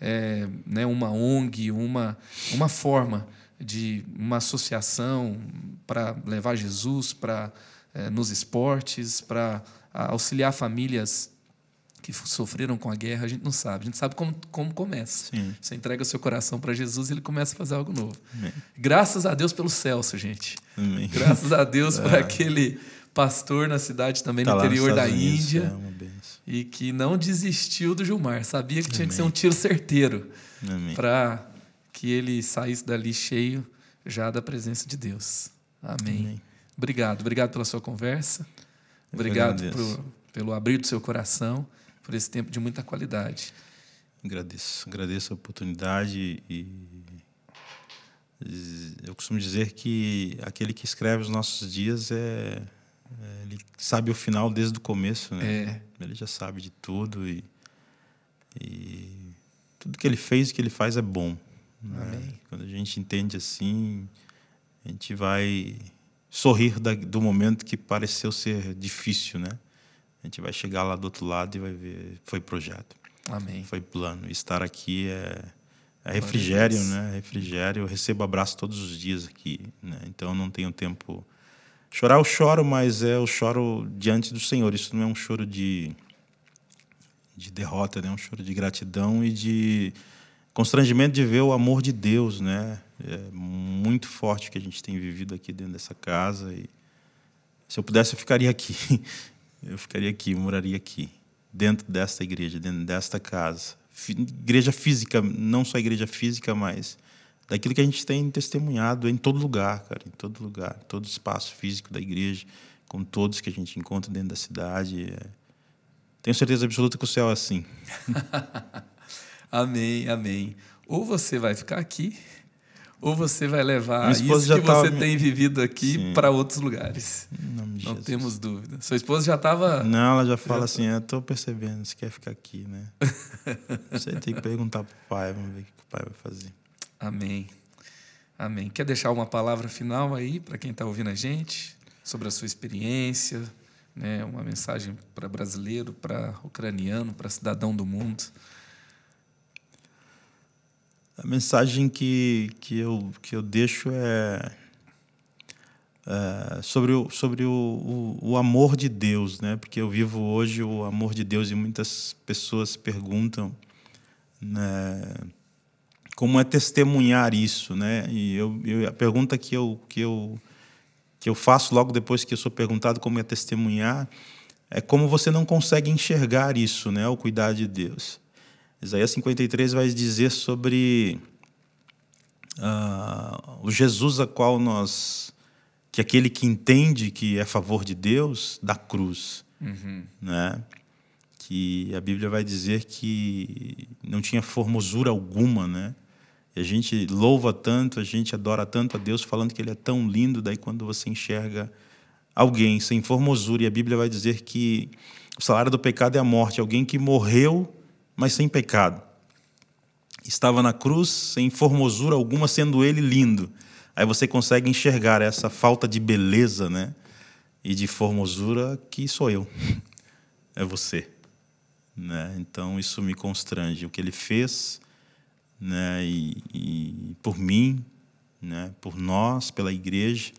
é, né, uma ONG, uma, uma forma de uma associação para levar Jesus para é, nos esportes, para auxiliar famílias que sofreram com a guerra, a gente não sabe. A gente sabe como, como começa. Sim. Você entrega o seu coração para Jesus e ele começa a fazer algo novo. Amém. Graças a Deus pelo Celso, gente. Amém. Graças a Deus por aquele pastor na cidade também tá no interior da Índia. É e que não desistiu do Gilmar. Sabia que tinha Amém. que ser um tiro certeiro para que ele saísse dali cheio já da presença de Deus. Amém. Amém. Obrigado. Obrigado pela sua conversa. Obrigado por, pelo abrir do seu coração, por esse tempo de muita qualidade. Agradeço. Agradeço a oportunidade e eu costumo dizer que aquele que escreve os nossos dias é é, ele sabe o final desde o começo, né? É. Ele já sabe de tudo e, e tudo que ele fez e que ele faz é bom. Né? Quando a gente entende assim, a gente vai sorrir da, do momento que pareceu ser difícil, né? A gente vai chegar lá do outro lado e vai ver foi projeto. Amém. Foi plano. Estar aqui é, é refrigério, né? Refrigério. Eu recebo abraço todos os dias aqui, né? Então não tenho tempo Chorar eu choro, mas é eu choro diante do Senhor. Isso não é um choro de, de derrota, né? é um choro de gratidão e de constrangimento de ver o amor de Deus, né? É muito forte que a gente tem vivido aqui dentro dessa casa e se eu pudesse eu ficaria aqui. Eu ficaria aqui, eu moraria aqui, dentro desta igreja, dentro desta casa. Igreja física, não só igreja física, mas daquilo que a gente tem testemunhado em todo lugar, cara, em todo lugar, todo espaço físico da igreja, com todos que a gente encontra dentro da cidade. É... Tenho certeza absoluta que o céu é assim. amém, amém. Ou você vai ficar aqui, ou você vai levar isso que você tem vivido aqui para outros lugares. Não Jesus. temos dúvida. Sua esposa já estava. Não, ela já fala já assim: estou percebendo, você quer ficar aqui, né? você tem que perguntar para o pai, vamos ver o que o pai vai fazer. Amém. Amém. Quer deixar uma palavra final aí para quem está ouvindo a gente sobre a sua experiência, né? Uma mensagem para brasileiro, para ucraniano, para cidadão do mundo. A mensagem que, que, eu, que eu deixo é, é sobre, o, sobre o, o, o, amor de Deus, né? porque eu vivo hoje o amor de Deus e muitas pessoas perguntam né? Como é testemunhar isso, né? E eu, eu, a pergunta que eu, que, eu, que eu faço logo depois que eu sou perguntado como é testemunhar é como você não consegue enxergar isso, né? O cuidar de Deus. Isaías 53 vai dizer sobre uh, o Jesus a qual nós que aquele que entende que é a favor de Deus da cruz, uhum. né? Que a Bíblia vai dizer que não tinha formosura alguma, né? E a gente louva tanto, a gente adora tanto a Deus, falando que Ele é tão lindo. Daí, quando você enxerga alguém sem formosura, e a Bíblia vai dizer que o salário do pecado é a morte alguém que morreu, mas sem pecado. Estava na cruz, sem formosura alguma, sendo ele lindo. Aí você consegue enxergar essa falta de beleza né? e de formosura que sou eu, é você. Né? Então isso me constrange. O que ele fez né? E, e, por mim, né? Por nós, pela igreja,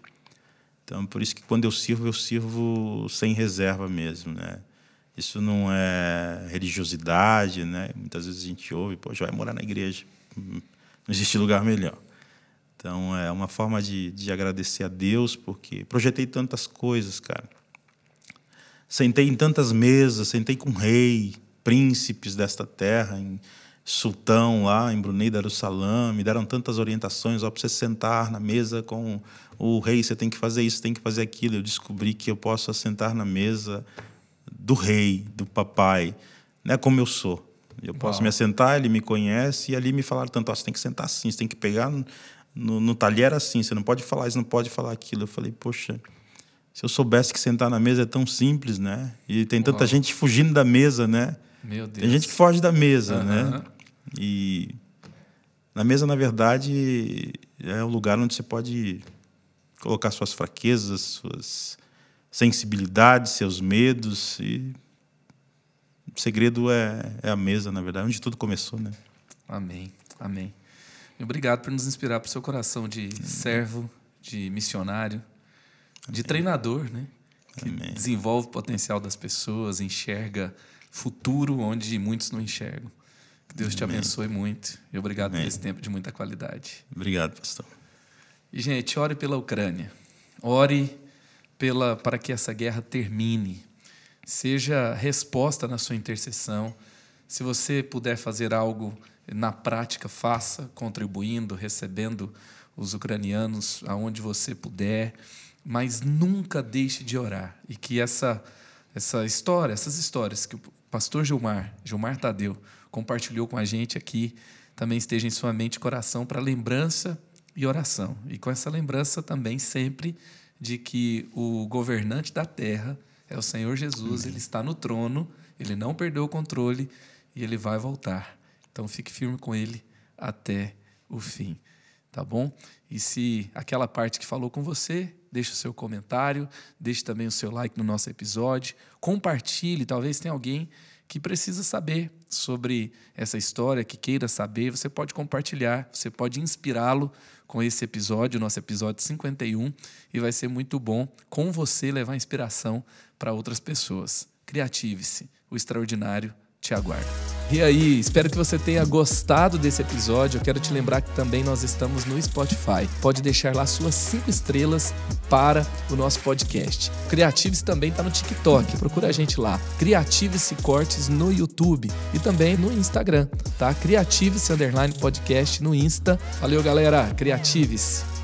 Então, por isso que quando eu sirvo, eu sirvo sem reserva mesmo, né? Isso não é religiosidade, né? Muitas vezes a gente ouve, pô, já vai morar na igreja. Não existe lugar melhor. Então, é uma forma de, de agradecer a Deus, porque projetei tantas coisas, cara. Sentei em tantas mesas, sentei com rei, príncipes desta terra, em sultão lá em Brunei Darussalam, me deram tantas orientações, ó, para você sentar na mesa com o rei, você tem que fazer isso, tem que fazer aquilo. Eu descobri que eu posso assentar na mesa do rei, do papai, né, como eu sou. Eu posso Uau. me assentar, ele me conhece, e ali me falaram tanto, ó, você tem que sentar assim, você tem que pegar no, no, no talher assim, você não pode falar isso, não pode falar aquilo. Eu falei, poxa, se eu soubesse que sentar na mesa é tão simples, né? E tem tanta Uau. gente fugindo da mesa, né? Meu Deus. Tem gente que foge da mesa, uhum. né? E na mesa, na verdade, é o lugar onde você pode colocar suas fraquezas, suas sensibilidades, seus medos. E o segredo é, é a mesa, na verdade, onde tudo começou, né? Amém, amém. Obrigado por nos inspirar para o seu coração de servo, de missionário, amém. de treinador, né? Que amém. desenvolve o potencial das pessoas, enxerga futuro onde muitos não enxergam. Deus te abençoe muito. E obrigado Amém. por esse tempo de muita qualidade. Obrigado, pastor. E, gente, ore pela Ucrânia. Ore pela, para que essa guerra termine. Seja resposta na sua intercessão. Se você puder fazer algo na prática, faça, contribuindo, recebendo os ucranianos aonde você puder, mas nunca deixe de orar e que essa essa história, essas histórias que o pastor Gilmar, Gilmar Tadeu, compartilhou com a gente aqui, também esteja em sua mente e coração para lembrança e oração. E com essa lembrança também sempre de que o governante da terra é o Senhor Jesus, Amém. ele está no trono, ele não perdeu o controle e ele vai voltar. Então fique firme com ele até o fim, tá bom? E se aquela parte que falou com você, deixe o seu comentário, deixe também o seu like no nosso episódio, compartilhe, talvez tenha alguém que precisa saber sobre essa história, que queira saber, você pode compartilhar, você pode inspirá-lo com esse episódio, nosso episódio 51, e vai ser muito bom com você levar inspiração para outras pessoas. Criative-se, o extraordinário te aguarda. E aí, espero que você tenha gostado desse episódio. Eu quero te lembrar que também nós estamos no Spotify. Pode deixar lá suas cinco estrelas para o nosso podcast. Creative-se também está no TikTok. Procura a gente lá. Creative-se Cortes no YouTube e também no Instagram, tá? Creative-se Underline Podcast no Insta. Valeu, galera. Creative-se.